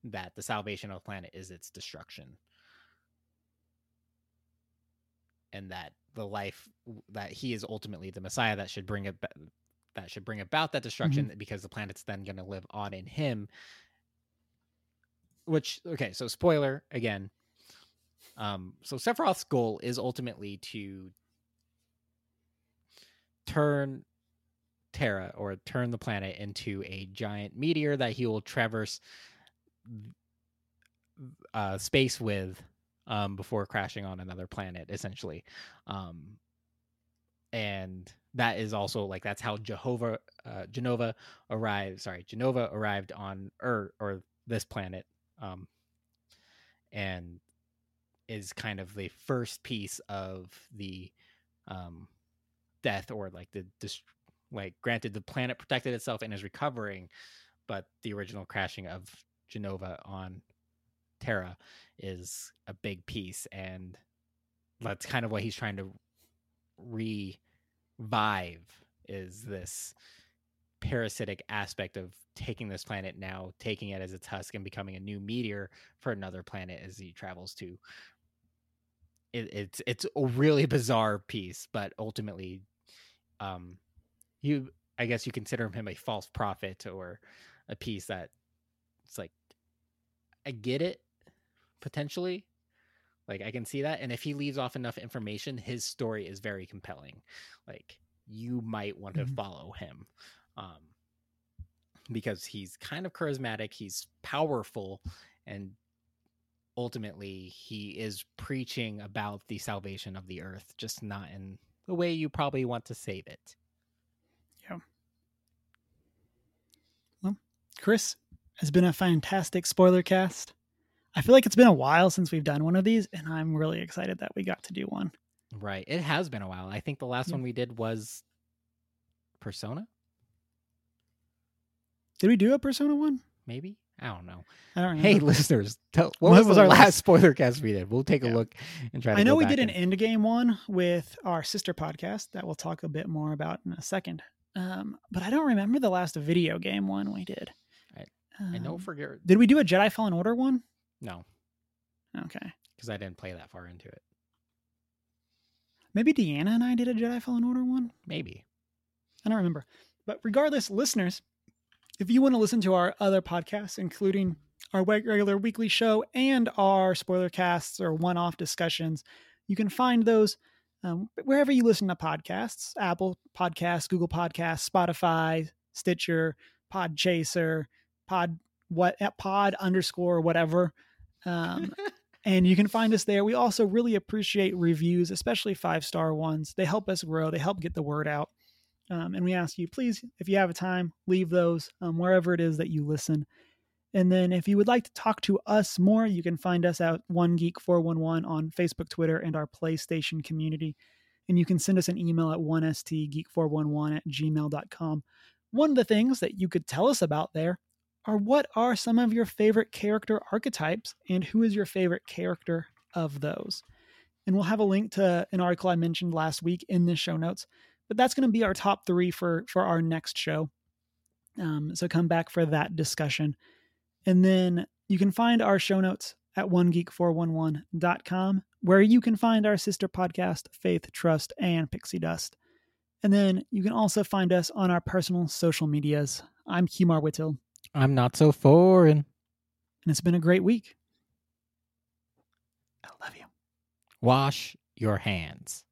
that the salvation of the planet is its destruction and that the life that he is ultimately the messiah that should bring it that should bring about that destruction because the planet's then going to live on in him. Which okay so spoiler again. Um so sephiroth's goal is ultimately to turn Terra or turn the planet into a giant meteor that he will traverse uh, space with um, before crashing on another planet, essentially. Um, and that is also like that's how Jehovah uh, Genova arrived. Sorry, Genova arrived on Earth or this planet, um, and is kind of the first piece of the um, death or like the dist- like granted the planet protected itself and is recovering but the original crashing of genova on terra is a big piece and that's kind of what he's trying to revive is this parasitic aspect of taking this planet now taking it as its husk and becoming a new meteor for another planet as he travels to. It, it's it's a really <laughs> bizarre piece but ultimately um you i guess you consider him a false prophet or a piece that it's like i get it potentially like i can see that and if he leaves off enough information his story is very compelling like you might want to Mhm. follow him um because he's kind of charismatic he's powerful and ultimately he is preaching about the salvation of the earth just not in the way you probably want to save it Yeah. Well, Chris has been a fantastic spoiler cast. I feel like it's been a while since we've done one of these, and I'm really excited that we got to do one. Right. It has been a while. I think the last Yeah. one we did was Persona, Did we do a Persona one? maybe. I don't know. I don't. Hey, listeners, tell, what, What was, was our last last- spoiler cast we did? We'll take a look and try. To I know we did an end game one with our sister podcast that we'll talk a bit more about in a second. Um, but I don't remember the last video game one we did. I- I know Um, for Gar- Did we do a Jedi Fallen Order one? No, Okay. because I didn't play that far into it. Maybe Deanna and I did a Jedi Fallen Order one. Maybe. I don't remember. But regardless, listeners, if you want to listen to our other podcasts, including our regular weekly show and our spoiler casts or one off discussions, you can find those um, wherever you listen to podcasts Apple Podcasts, Google Podcasts, Spotify, Stitcher, Podchaser, Pod, what, Pod underscore whatever. Um, <laughs> and you can find us there. We also really appreciate reviews, especially five star ones. They help us grow, they help get the word out. Um, and we ask you, please, if you have a time, leave those um, wherever it is that you listen. And then if you would like to talk to us more, you can find us at One Geek 411 on Facebook, Twitter, and our PlayStation community. And you can send us an email at 1stgeek411 at gmail.com. One of the things that you could tell us about there are what are some of your favorite character archetypes and who is your favorite character of those? And we'll have a link to an article I mentioned last week in the show notes. But that's going to be our top three for for our next show. Um, so come back for that discussion. And then you can find our show notes at onegeek411.com, where you can find our sister podcast, Faith, Trust, and Pixie Dust. And then you can also find us on our personal social medias. I'm Humar Whittle, I'm not so foreign. and it's been a great week. I love you. Wash your hands.